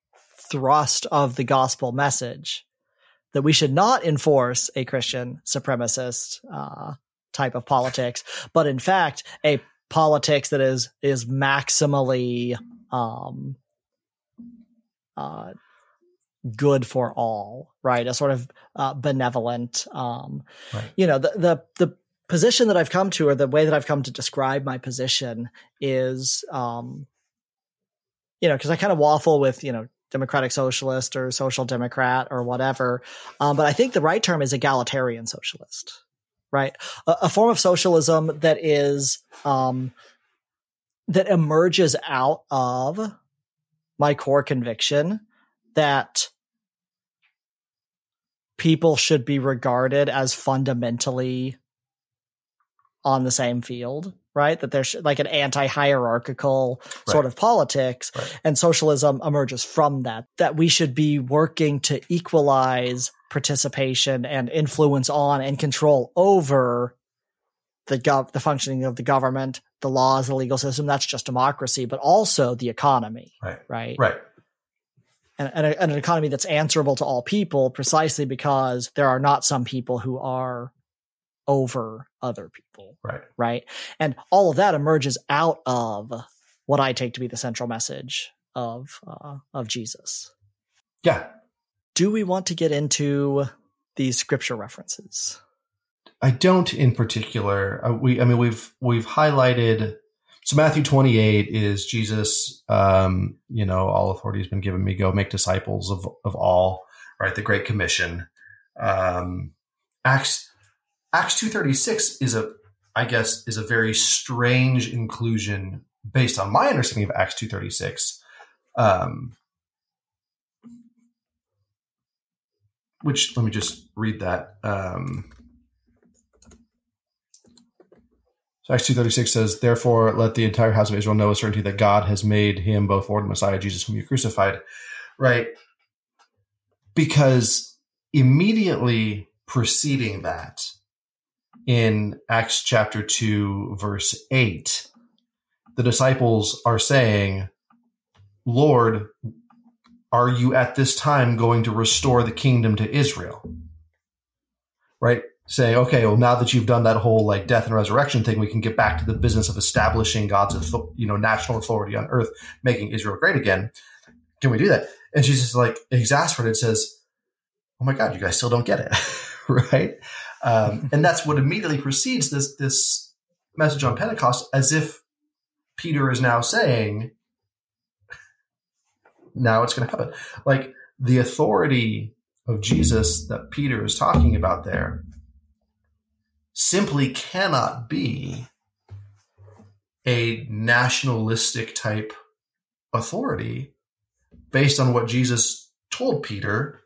thrust of the gospel message, that we should not enforce a Christian supremacist uh, type of politics, but in fact, a politics that is is maximally um, uh, good for all, right? A sort of uh, benevolent, um, right. you know, the, the, the position that I've come to, or the way that I've come to describe my position is, um, you know, because I kind of waffle with, you know, democratic socialist or social democrat or whatever. Um, but I think the right term is egalitarian socialist, right? A, a form of socialism that is, um, that emerges out of my core conviction that people should be regarded as fundamentally on the same field, right? That there's like an anti-hierarchical right. sort of politics right. and socialism emerges from that, that we should be working to equalize participation and influence on and control over the gov- the functioning of the government, the laws, the legal system. That's just democracy, but also the economy, right? Right. Right and, and, a, and, an economy that's answerable to all people precisely because there are not some people who are over other people. Right. Right. And all of that emerges out of what I take to be the central message of, uh, of Jesus. Yeah. Do we want to get into these scripture references? I don't in particular. Uh, we, I mean, we've, we've highlighted so Matthew 28 is Jesus, um, you know, all authority has been given me, go make disciples of, of all, right? The Great Commission. Um, Acts, Acts 236 is a, I guess, is a very strange inclusion based on my understanding of Acts 236. Um, which let me just read that. Um, So Acts 2.36 says, Therefore let the entire house of Israel know with certainty that God has made him both Lord and Messiah, Jesus whom you crucified. Right? Because immediately preceding that, in Acts chapter 2, verse 8, the disciples are saying, Lord, are you at this time going to restore the kingdom to Israel? Right? Saying, okay, well, now that you've done that whole like death and resurrection thing, we can get back to the business of establishing God's, you know, national authority on earth, making Israel great again. Can we do that? And she's just like exasperated, says, oh my God, you guys still don't get it. right. Um, and that's what immediately precedes this, this message on Pentecost as if Peter is now saying, now it's going to happen. Like the authority of Jesus that Peter is talking about there simply cannot be a nationalistic type authority based on what Jesus told Peter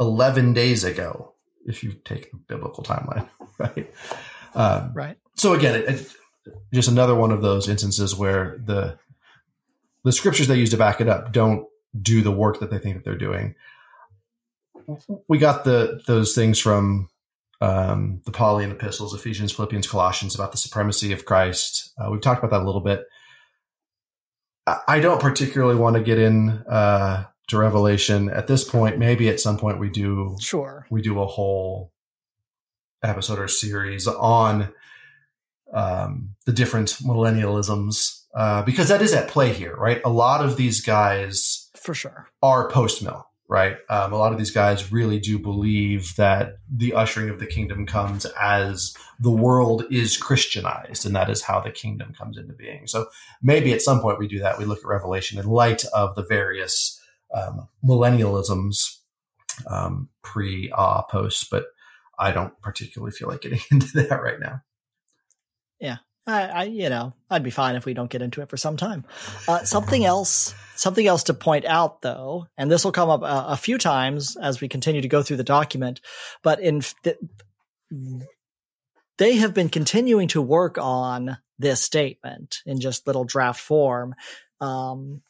11 days ago, if you take the biblical timeline, right? Um, right. So again, it, it, just another one of those instances where the the scriptures they use to back it up don't do the work that they think that they're doing. We got the those things from um, the Pauline epistles, Ephesians, Philippians, Colossians, about the supremacy of Christ. Uh, we've talked about that a little bit. I don't particularly want to get in uh, to Revelation at this point. Maybe at some point we do. Sure. We do a whole episode or series on um, the different millennialisms uh, because that is at play here, right? A lot of these guys, for sure, are post mill right? Um, a lot of these guys really do believe that the ushering of the kingdom comes as the world is Christianized, and that is how the kingdom comes into being. So maybe at some point we do that. We look at Revelation in light of the various um, millennialisms, um, pre, ah, post, but I don't particularly feel like getting into that right now. Yeah. I, I, you know, I'd be fine if we don't get into it for some time. Uh, something else, something else to point out though, and this will come up a, a few times as we continue to go through the document, but in th- they have been continuing to work on this statement in just little draft form. Um,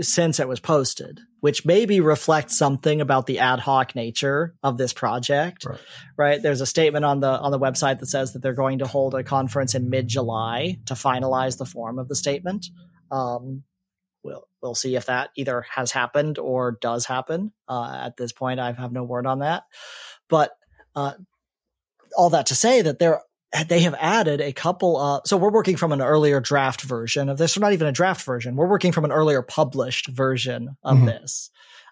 since it was posted, which maybe reflects something about the ad hoc nature of this project. Right. right. There's a statement on the on the website that says that they're going to hold a conference in mid July to finalize the form of the statement. Um, we'll we'll see if that either has happened or does happen. Uh, at this point, I have no word on that. But uh, all that to say that there they have added a couple of so we're working from an earlier draft version of this or not even a draft version we're working from an earlier published version of mm-hmm. this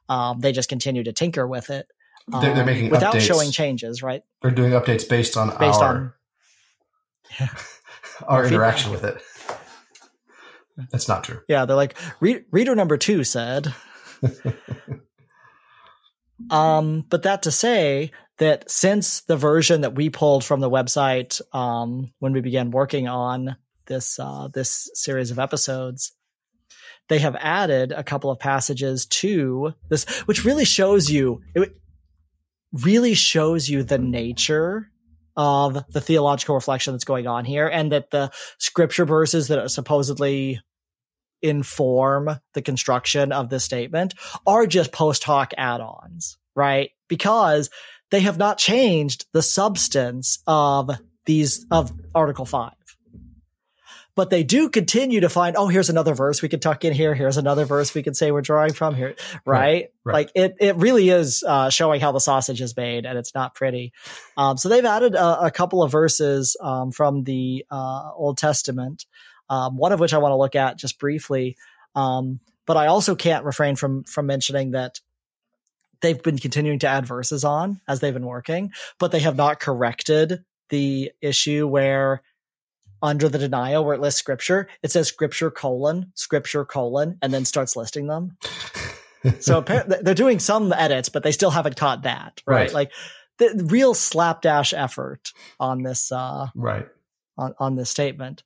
um, they just continue to tinker with it um, they're, they're, um, making without updates. showing changes right they're doing updates based on based our, on yeah. our interaction with it that's not true yeah they're like Re- reader number two said um but that to say that since the version that we pulled from the website um, when we began working on this uh, this series of episodes, they have added a couple of passages to this, which really shows you it really shows you the nature of the theological reflection that's going on here, and that the scripture verses that supposedly inform the construction of this statement are just post hoc add-ons, right? Because they have not changed the substance of these of Article 5. But they do continue to find, oh, here's another verse we could tuck in here. Here's another verse we could say we're drawing from here. Right. right, right. Like it, it really is uh, showing how the sausage is made and it's not pretty. Um, so they've added a, a couple of verses um, from the uh, Old Testament, um, one of which I want to look at just briefly. Um, but I also can't refrain from, from mentioning that they've been continuing to add verses on as they've been working, but they have not corrected the issue where under the denial where it lists scripture, it says scripture colon, scripture colon, and then starts listing them. so they're doing some edits, but they still haven't caught that, right? right. Like the real slapdash effort on this, uh, right. On, on this statement.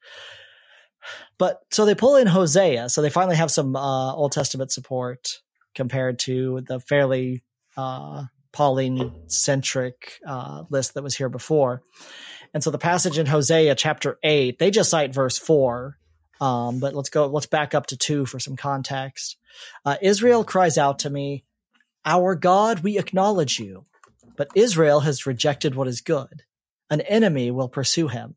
But so they pull in Hosea. So they finally have some, uh, Old Testament support compared to the fairly uh, Pauline centric uh, list that was here before. And so the passage in Hosea chapter eight, they just cite verse four. Um, but let's go, let's back up to two for some context. Uh, Israel cries out to me, Our God, we acknowledge you. But Israel has rejected what is good. An enemy will pursue him.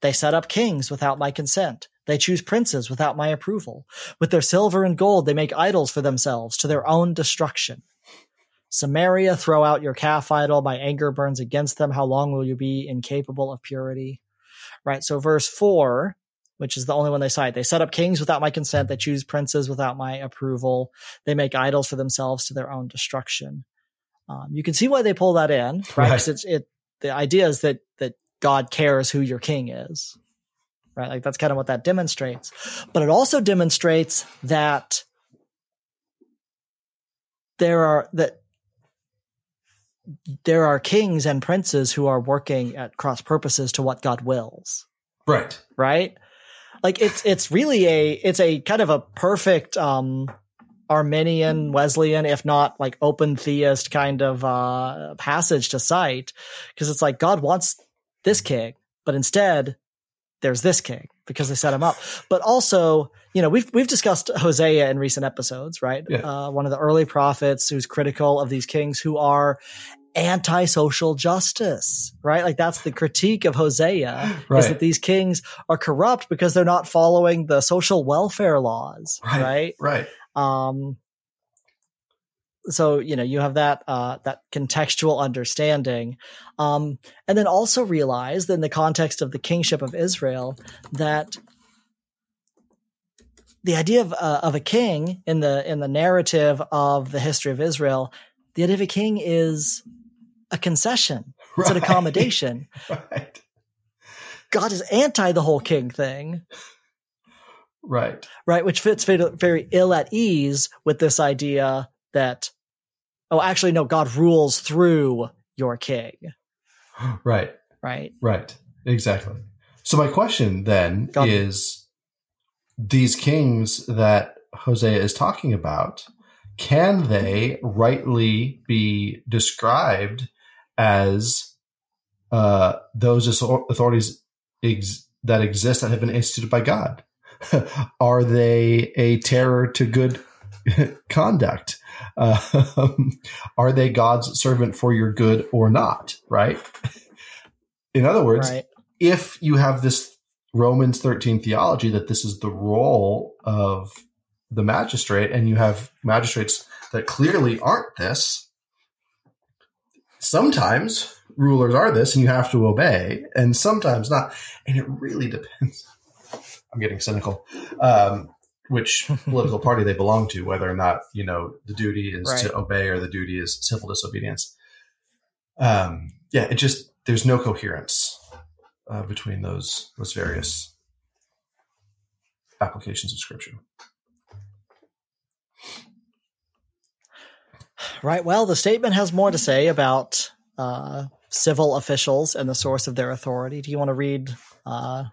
They set up kings without my consent. They choose princes without my approval. With their silver and gold, they make idols for themselves to their own destruction. Samaria, throw out your calf idol. My anger burns against them. How long will you be incapable of purity? Right. So verse four, which is the only one they cite, they set up kings without my consent. They choose princes without my approval. They make idols for themselves to their own destruction. Um, you can see why they pull that in, right? Because it's it. The idea is that that God cares who your king is, right? Like that's kind of what that demonstrates. But it also demonstrates that there are that there are kings and princes who are working at cross purposes to what God wills. Right. Right? Like it's it's really a it's a kind of a perfect um Arminian, Wesleyan, if not like open theist kind of uh passage to cite because it's like God wants this king, but instead there's this king because they set him up. But also, you know, we've we've discussed Hosea in recent episodes, right? Yeah. Uh, one of the early prophets who's critical of these kings who are anti-social justice, right? Like that's the critique of Hosea right. is that these kings are corrupt because they're not following the social welfare laws, right? Right. right. Um, so you know you have that uh, that contextual understanding, um, and then also realize that in the context of the kingship of Israel that the idea of uh, of a king in the in the narrative of the history of Israel, the idea of a king is a concession. It's right. an accommodation. right. God is anti the whole king thing. Right. Right, which fits very ill at ease with this idea that oh, actually, no, God rules through your king. Right. Right. Right. Exactly. So my question then God. is these kings that Hosea is talking about, can they rightly be described as uh, those authorities ex- that exist that have been instituted by God? Are they a terror to good conduct? Um, are they God's servant for your good or not? Right. In other words, right. if you have this Romans 13 theology that this is the role of the magistrate, and you have magistrates that clearly aren't this, sometimes rulers are this and you have to obey, and sometimes not. And it really depends. I'm getting cynical. Um, which political party they belong to, whether or not you know the duty is right. to obey or the duty is civil disobedience. Um, yeah, it just there's no coherence uh, between those those various applications of scripture. Right. Well, the statement has more to say about uh, civil officials and the source of their authority. Do you want to read uh,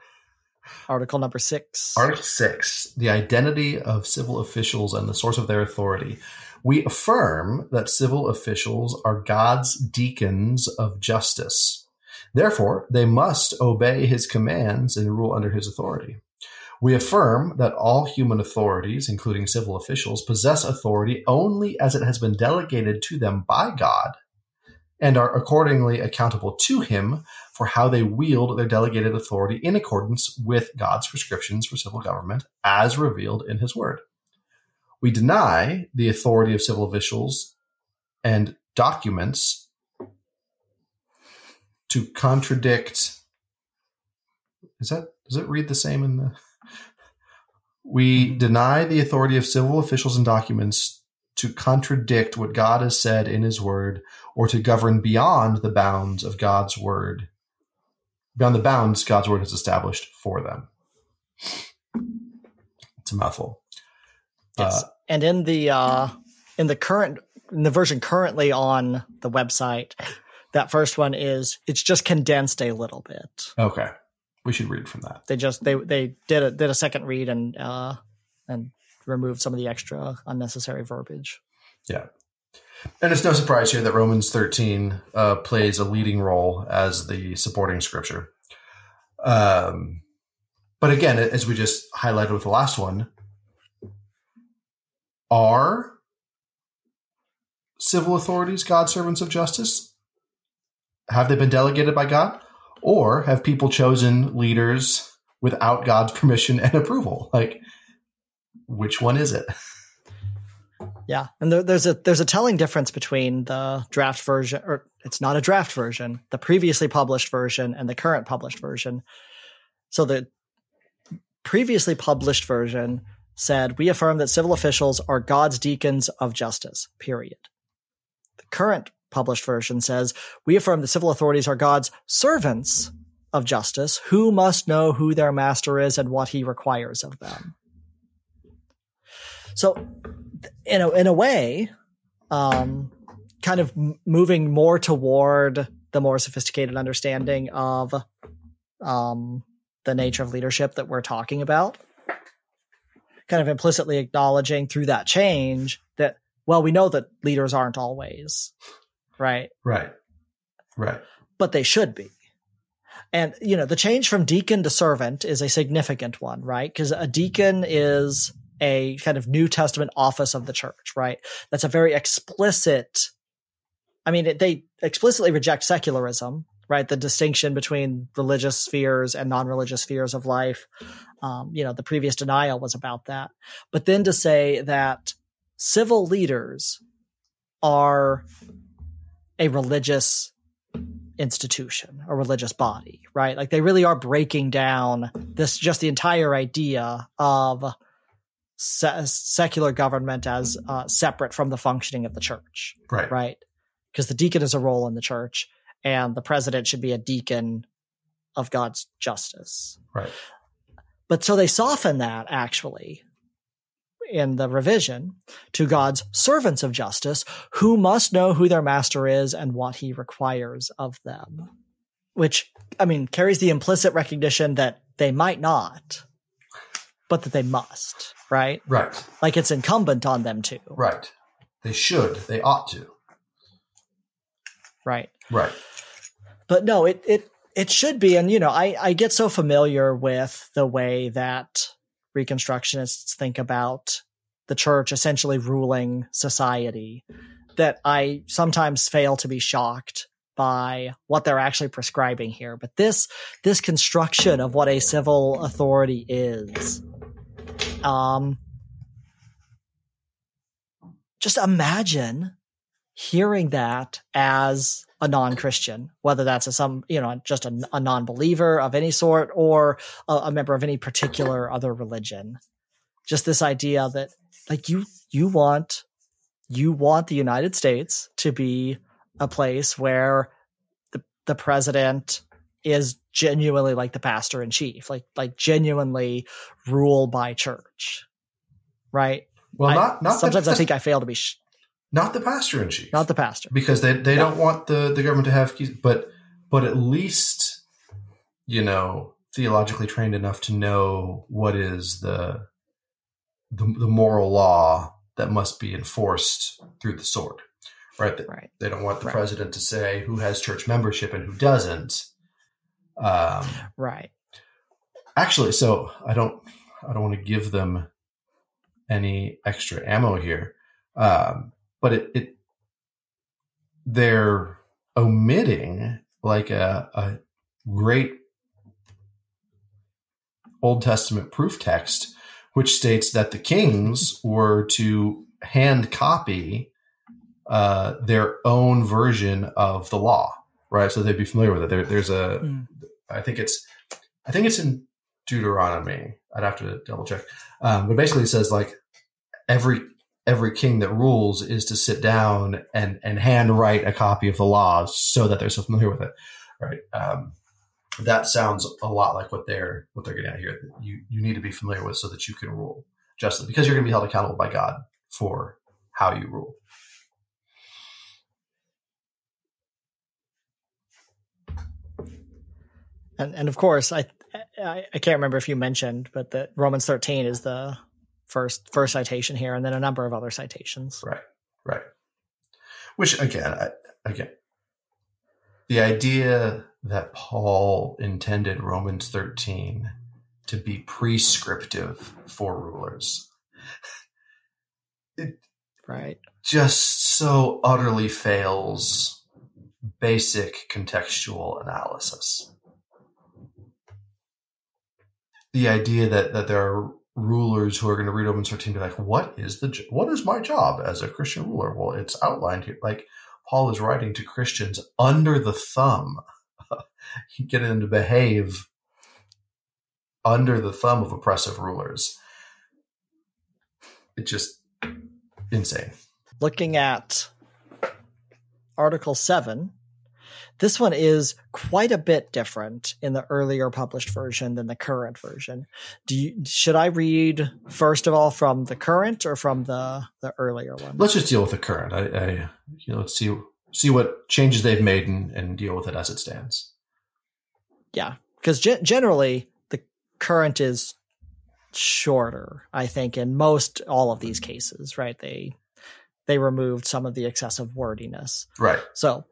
Article number six. Article six The identity of civil officials and the source of their authority. We affirm that civil officials are God's deacons of justice. Therefore, they must obey his commands and rule under his authority. We affirm that all human authorities, including civil officials, possess authority only as it has been delegated to them by God and are accordingly accountable to him for how they wield their delegated authority in accordance with God's prescriptions for civil government as revealed in his word. We deny the authority of civil officials and documents to contradict is that does it read the same in the we deny the authority of civil officials and documents to contradict what God has said in his word or to govern beyond the bounds of God's word, beyond the bounds God's word has established for them. It's a mouthful. Yes. Uh, and in the uh, in the current in the version currently on the website, that first one is it's just condensed a little bit. Okay. We should read from that. They just they they did a did a second read and uh and removed some of the extra unnecessary verbiage. Yeah. And it's no surprise here that Romans 13 uh, plays a leading role as the supporting scripture. Um, but again, as we just highlighted with the last one, are civil authorities God's servants of justice? Have they been delegated by God? Or have people chosen leaders without God's permission and approval? Like, which one is it? Yeah, and there, there's a there's a telling difference between the draft version, or it's not a draft version, the previously published version, and the current published version. So the previously published version said, "We affirm that civil officials are God's deacons of justice." Period. The current published version says, "We affirm that civil authorities are God's servants of justice, who must know who their master is and what he requires of them." So, in a in a way, um, kind of moving more toward the more sophisticated understanding of um, the nature of leadership that we're talking about. Kind of implicitly acknowledging through that change that, well, we know that leaders aren't always right. Right. Right. But they should be. And, you know, the change from deacon to servant is a significant one, right? Because a deacon is a kind of New Testament office of the church, right? That's a very explicit. I mean, they explicitly reject secularism, right? The distinction between religious spheres and non-religious spheres of life. Um, you know, the previous denial was about that. But then to say that civil leaders are a religious institution, a religious body, right? Like they really are breaking down this, just the entire idea of se- secular government as uh, separate from the functioning of the church. Right. Right. Because the deacon is a role in the church, and the president should be a deacon of God's justice. Right. But so they soften that actually in the revision to God's servants of justice who must know who their master is and what he requires of them. Which, I mean, carries the implicit recognition that they might not, but that they must right? Right. Like it's incumbent on them to. Right. They should. They ought to. Right. Right. But no, it it it should be, and you know, I I get so familiar with the way that Reconstructionists think about the church essentially ruling society that I sometimes fail to be shocked by what they're actually prescribing here. But this this construction of what a civil authority is um, just imagine hearing that as a non-Christian, whether that's a some you know just a, a non-believer of any sort or a, a member of any particular other religion. Just this idea that like you you want you want the United States to be a place where the the president is genuinely like the pastor in chief, like like genuinely rule by church, right? Well, not not sometimes the, I think I fail to be sh- not the pastor in chief, not the pastor, because they they don't want the the government to have keys, but but at least you know theologically trained enough to know what is the the, the moral law that must be enforced through the sword right? They, right. they don't want the right. president to say who has church membership and who doesn't. Um, right. Actually, so I don't I don't want to give them any extra ammo here, um, but it, it they're omitting like a, a great Old Testament proof text, which states that the kings were to hand copy uh, their own version of the law, right? So they'd be familiar with it. There, there's a, mm. I think it's, I think it's in Deuteronomy. I'd have to double check, um, but basically it says like every every king that rules is to sit down and and hand write a copy of the law so that they're so familiar with it, right? Um, that sounds a lot like what they're what they're getting at here. You you need to be familiar with so that you can rule justly because you're going to be held accountable by God for how you rule. And and of course, I, I, I can't remember if you mentioned, but that Romans thirteen is the first first citation here, and then a number of other citations. Right, right. Which again, I, again, the idea that Paul intended Romans thirteen to be prescriptive for rulers, it right, just so utterly fails basic contextual analysis the idea that that there are rulers who are going to read Romans 13 be like, what is the what is my job as a Christian ruler? Well, it's outlined here. Like Paul is writing to Christians under the thumb. getting them to behave under the thumb of oppressive rulers. It's just insane. Looking at Article 7, this one is quite a bit different in the earlier published version than the current version. Do you, should I read first of all from the current or from the the earlier one? Let's just deal with the current. I, I you know, let's see see what changes they've made and, and deal with it as it stands. Yeah, because ge- generally the current is shorter. I think in most all of these cases, right? They they removed some of the excessive wordiness. Right. So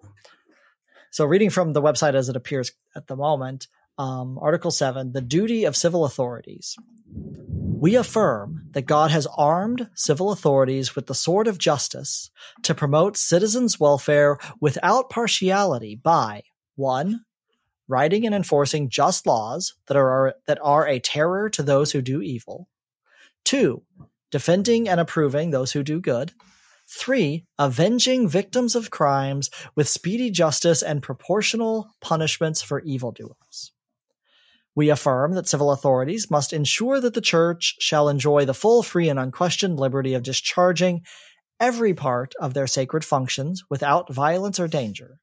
so, reading from the website as it appears at the moment, um, Article 7 the duty of civil authorities. We affirm that God has armed civil authorities with the sword of justice to promote citizens' welfare without partiality by 1. Writing and enforcing just laws that are, that are a terror to those who do evil. 2. Defending and approving those who do good. Three, avenging victims of crimes with speedy justice and proportional punishments for evildoers. We affirm that civil authorities must ensure that the church shall enjoy the full, free, and unquestioned liberty of discharging every part of their sacred functions without violence or danger.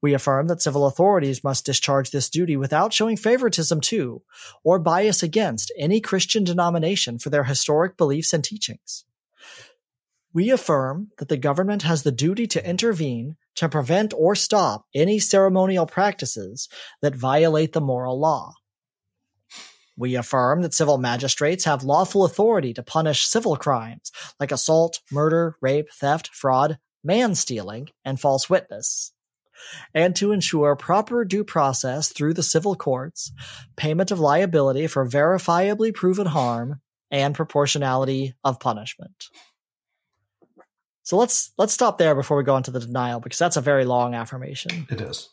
We affirm that civil authorities must discharge this duty without showing favoritism to or bias against any Christian denomination for their historic beliefs and teachings. We affirm that the government has the duty to intervene to prevent or stop any ceremonial practices that violate the moral law. We affirm that civil magistrates have lawful authority to punish civil crimes like assault, murder, rape, theft, fraud, man stealing, and false witness, and to ensure proper due process through the civil courts, payment of liability for verifiably proven harm, and proportionality of punishment. So let's let's stop there before we go into the denial because that's a very long affirmation. It is.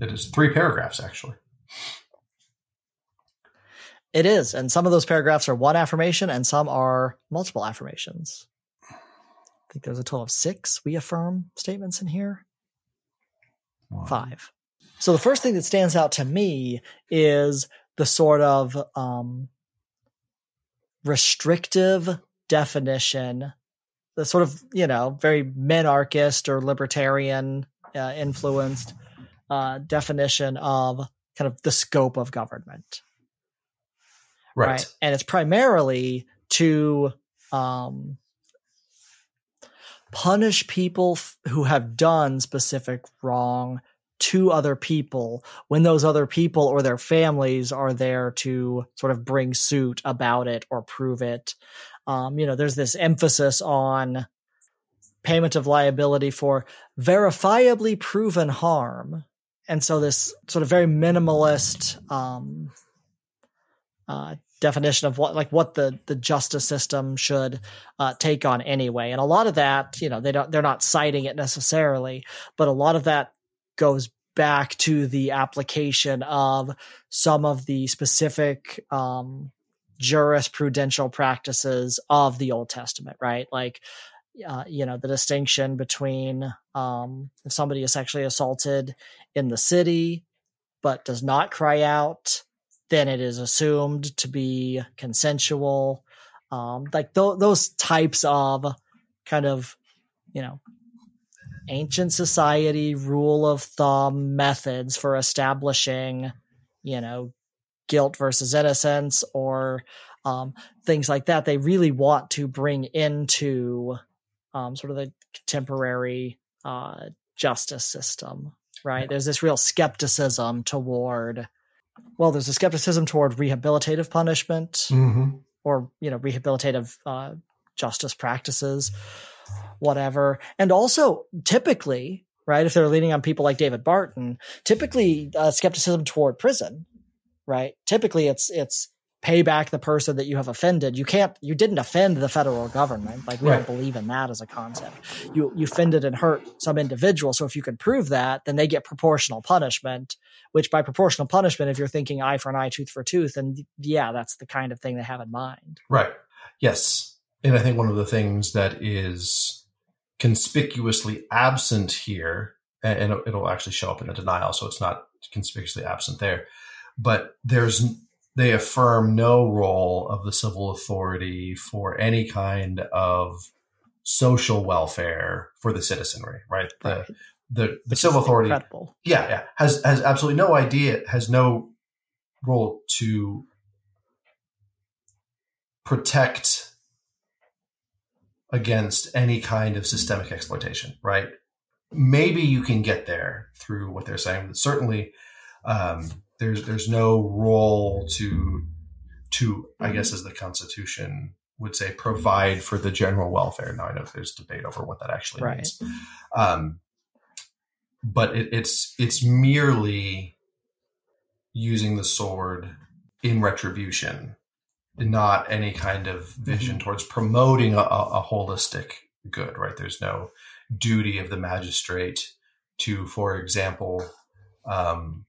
It is three paragraphs actually. It is, and some of those paragraphs are one affirmation, and some are multiple affirmations. I think there's a total of six we affirm statements in here. One. Five. So the first thing that stands out to me is the sort of um, restrictive definition the sort of you know very minarchist or libertarian uh, influenced uh, definition of kind of the scope of government. Right, right? and it's primarily to um, punish people f- who have done specific wrong to other people when those other people or their families are there to sort of bring suit about it or prove it um, you know, there's this emphasis on payment of liability for verifiably proven harm. And so this sort of very minimalist um, uh, definition of what like what the the justice system should uh, take on anyway. And a lot of that, you know, they don't they're not citing it necessarily, but a lot of that goes back to the application of some of the specific um, jurisprudential practices of the Old Testament, right? Like, uh, you know, the distinction between um, if somebody is sexually assaulted in the city but does not cry out, then it is assumed to be consensual. Um, like th- those types of kind of, you know, ancient society rule of thumb methods for establishing, you know, guilt versus innocence or um, things like that. They really want to bring into um, sort of the contemporary uh, justice system, right? There's this real skepticism toward, well, there's a skepticism toward rehabilitative punishment mm-hmm. or, you know, rehabilitative uh, justice practices, whatever. And also, typically, right, if they're leaning on people like David Barton, typically uh, skepticism toward prison right? Typically, it's it's pay back the person that you have offended. You can't, you didn't offend the federal government. Like we Right. don't believe in that as a concept. You, you offended and hurt some individual. So if you can prove that, then they get proportional punishment, which by proportional punishment, if you're thinking eye for an eye, tooth for a tooth, and yeah, that's the kind of thing they have in mind. Right. Yes. And I think one of the things that is conspicuously absent here, and it'll actually show up in the denial, so it's not conspicuously absent there, but there's they affirm no role of the civil authority for any kind of social welfare for the citizenry, right? The Right. the, the Which civil authority Incredible. yeah, yeah, has has absolutely no idea, has no role to protect against any kind of systemic exploitation, right? Maybe you can get there through what they're saying, but certainly um, there's there's no role to to I guess as the Constitution would say provide for the general welfare. Now I know there's debate over what that actually Right. means. Um, but it, it's it's merely using the sword in retribution, not any kind of vision towards promoting a, a, a holistic good. Right? There's no duty of the magistrate to, for example, um,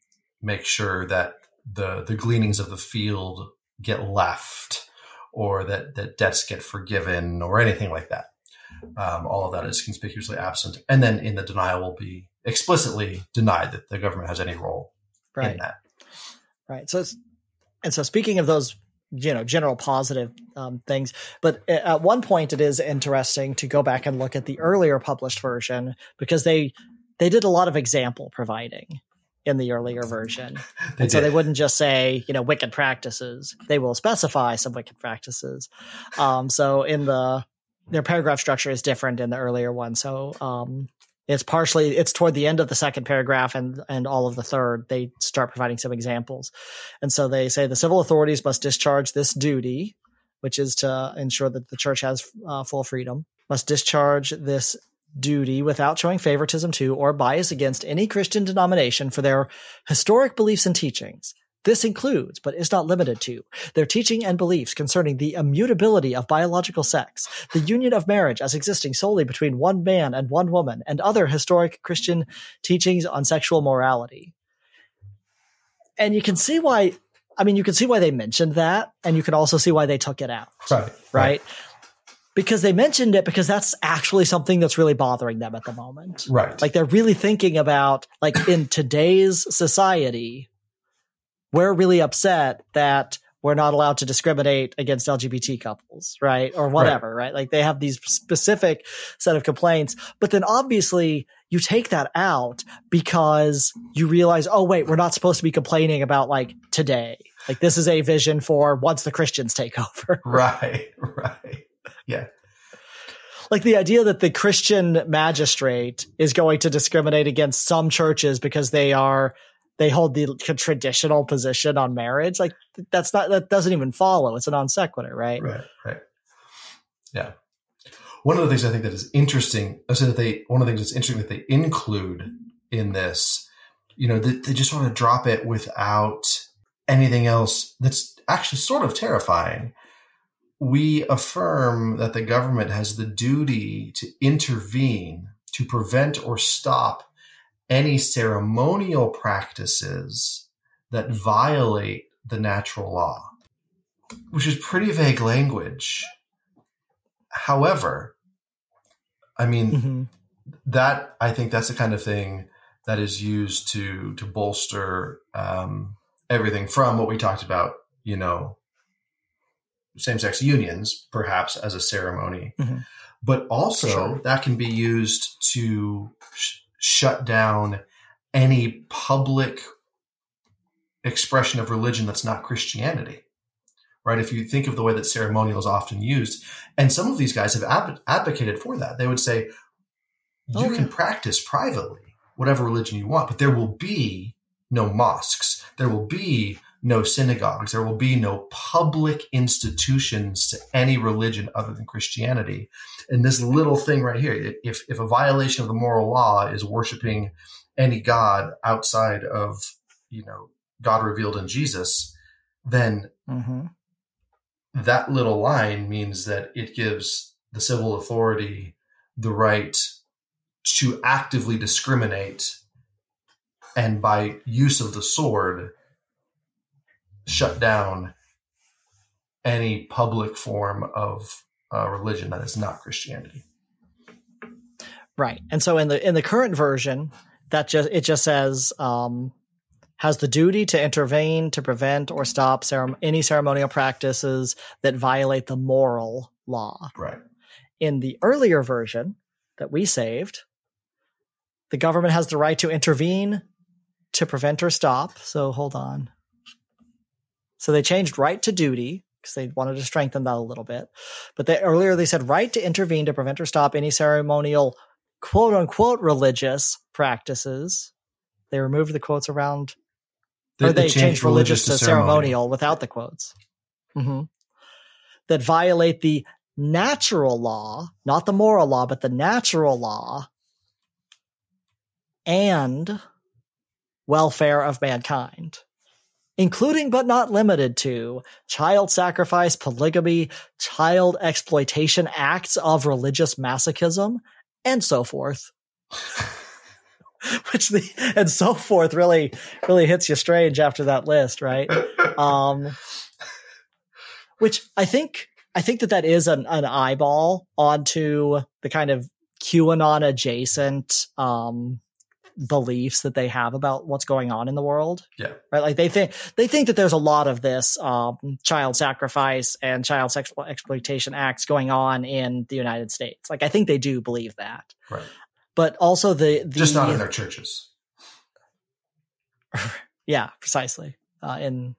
make sure that the the gleanings of the field get left, or that that debts get forgiven, or anything like that. Um, all of that is conspicuously absent, and then in the denial will be explicitly denied that the government has any role Right. in that. Right. So, it's, and so speaking of those, you know, general positive um, things, but at one point it is interesting to go back and look at the earlier published version because they they did a lot of example providing in the earlier version. And so they wouldn't just say, you know, wicked practices. They will specify some wicked practices. Um, so in the their paragraph structure is different in the earlier one. So um, it's partially it's toward the end of the second paragraph and and all of the third. They start providing some examples, and so they say the civil authorities must discharge this duty, which is to ensure that the church has uh, full freedom. Must discharge this duty without showing favoritism to or bias against any Christian denomination for their historic beliefs and teachings. This includes, but is not limited to, their teaching and beliefs concerning the immutability of biological sex, the union of marriage as existing solely between one man and one woman, and other historic Christian teachings on sexual morality. And you can see why, I mean, you can see why they mentioned that, and you can also see why they took it out right, right? Because they mentioned it because that's actually something that's really bothering them at the moment. right. Like they're really thinking about like in today's society, we're really upset that we're not allowed to discriminate against LGBT couples, right? Or whatever, right? Like they have these specific set of complaints, but then obviously you take that out because you realize, oh wait, we're not supposed to be complaining about like today. Like this is a vision for once the Christians take over. right, right. Yeah, like the idea that the Christian magistrate is going to discriminate against some churches because they are they hold the traditional position on marriage like that's not that doesn't even follow it's a non sequitur right right, right. Yeah. One of the things I think that is interesting, I said that they one of the things that's interesting that they include in this, you know, they, they just want to drop it without anything else. That's actually sort of terrifying. We affirm that the government has the duty to intervene to prevent or stop any ceremonial practices that violate the natural law, which is pretty vague language. However, I mean, Mhm. that I think that's the kind of thing that is used to to bolster um, everything from what we talked about, you know, same sex unions, perhaps as a ceremony, Mhm. but also Sure. that can be used to sh- shut down any public expression of religion that's not Christianity. Right? If you think of the way that ceremonial is often used, and some of these guys have ab- advocated for that, they would say, you Oh, can practice privately whatever religion you want, but there will be no mosques. There will be no synagogues. There will be no public institutions to any religion other than Christianity. And this little thing right here, if, if a violation of the moral law is worshiping any God outside of, you know, God revealed in Jesus, then Mhm. that little line means that it gives the civil authority the right to actively discriminate and by use of the sword shut down any public form of uh, religion that is not Christianity. Right. And so in the in the current version, that just it just says um, has the duty to intervene to prevent or stop cerem- any ceremonial practices that violate the moral law. Right. In the earlier version that we saved, the government has the right to intervene to prevent or stop. So hold on. So they changed right to duty because they wanted to strengthen that a little bit. But they, earlier they said right to intervene to prevent or stop any ceremonial quote unquote religious practices. They removed the quotes around, They, or they, they changed, religious, to ceremonial, without the quotes. hmm That violate the natural law, not the moral law, but the natural law and welfare of mankind, including but not limited to child sacrifice, polygamy, child exploitation, acts of religious masochism, and so forth. Which the and so forth really really hits you strange after that list, right? Um, which I think I think that that is an, an eyeball onto the kind of QAnon adjacent um, beliefs that they have about what's going on in the world. Yeah. Right. Like they think they think that there's a lot of this um, child sacrifice and child sexual exploitation acts going on in the United States. Like I think they do believe that. Right. But also the, the Just not in their churches. yeah, precisely. Uh, in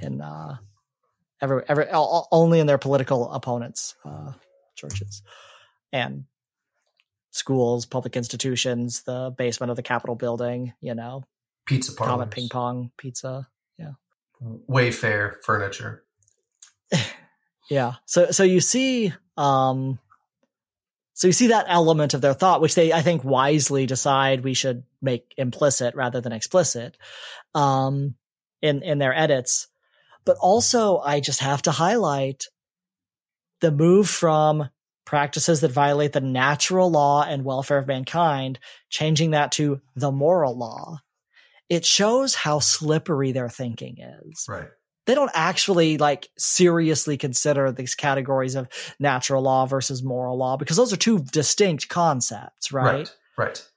in uh, every every o- only in their political opponents' uh, churches and schools, public institutions, the basement of the Capitol building. You know, Pizza parlors. Comet ping pong pizza. Yeah, Wayfair furniture. Yeah. So so you see um so you see that element of their thought which they I think wisely decide we should make implicit rather than explicit um in in their edits. But also I just have to highlight the move from practices that violate the natural law and welfare of mankind changing that to the moral law. It shows how slippery their thinking is Right. they don't actually like seriously consider these categories of natural law versus moral law because those are two distinct concepts, right? Right. Right.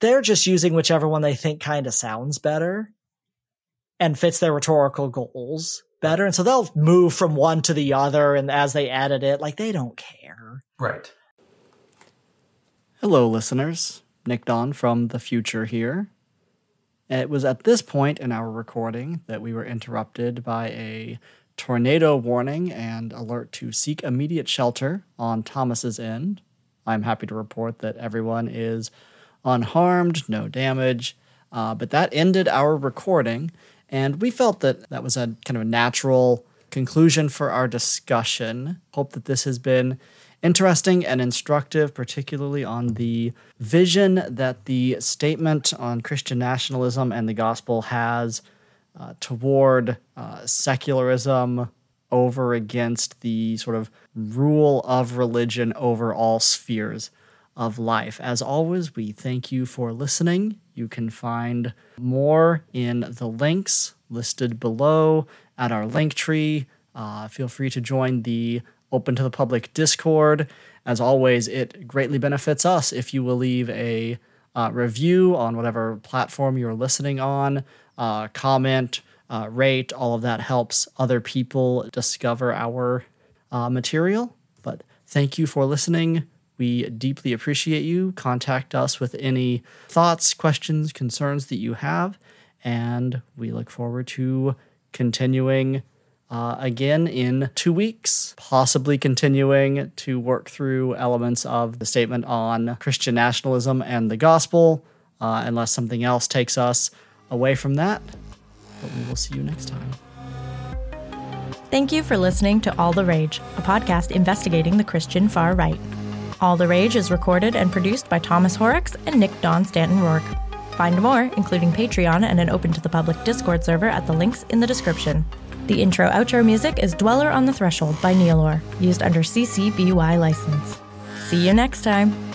They're just using whichever one they think kind of sounds better and fits their rhetorical goals better. And so they'll move from one to the other and as they edit it, like they don't care. Right. Hello, listeners. Nick Don from the future here. It was at this point in our recording that we were interrupted by a tornado warning and alert to seek immediate shelter on Thomas's end. I'm happy to report that everyone is unharmed, no damage, uh, but that ended our recording, and we felt that that was a kind of a natural conclusion for our discussion. Hope that this has been interesting and instructive, particularly on the vision that the statement on Christian nationalism and the gospel has uh, toward uh, secularism over against the sort of rule of religion over all spheres of life. As always, we thank you for listening. You can find more in the links listed below at our link tree. Uh, feel free to join the open to the public Discord. As always, it greatly benefits us if you will leave a uh, review on whatever platform you're listening on, uh, comment, uh, rate. All of that helps other people discover our uh, material. But thank you for listening. We deeply appreciate you. Contact us with any thoughts, questions, concerns that you have. And we look forward to continuing uh, again in two weeks, possibly continuing to work through elements of the statement on Christian nationalism and the gospel, uh, unless something else takes us away from that. But we will see you next time. Thank you for listening to All the Rage, a podcast investigating the Christian far right. All the Rage is recorded and produced by Thomas Horrocks and Nick Don Stanton Rourke. Find more, including Patreon and an open to the public Discord server, at the links in the description. The intro outro music is Dweller on the Threshold by Nihilore, used under CC BY license. See you next time.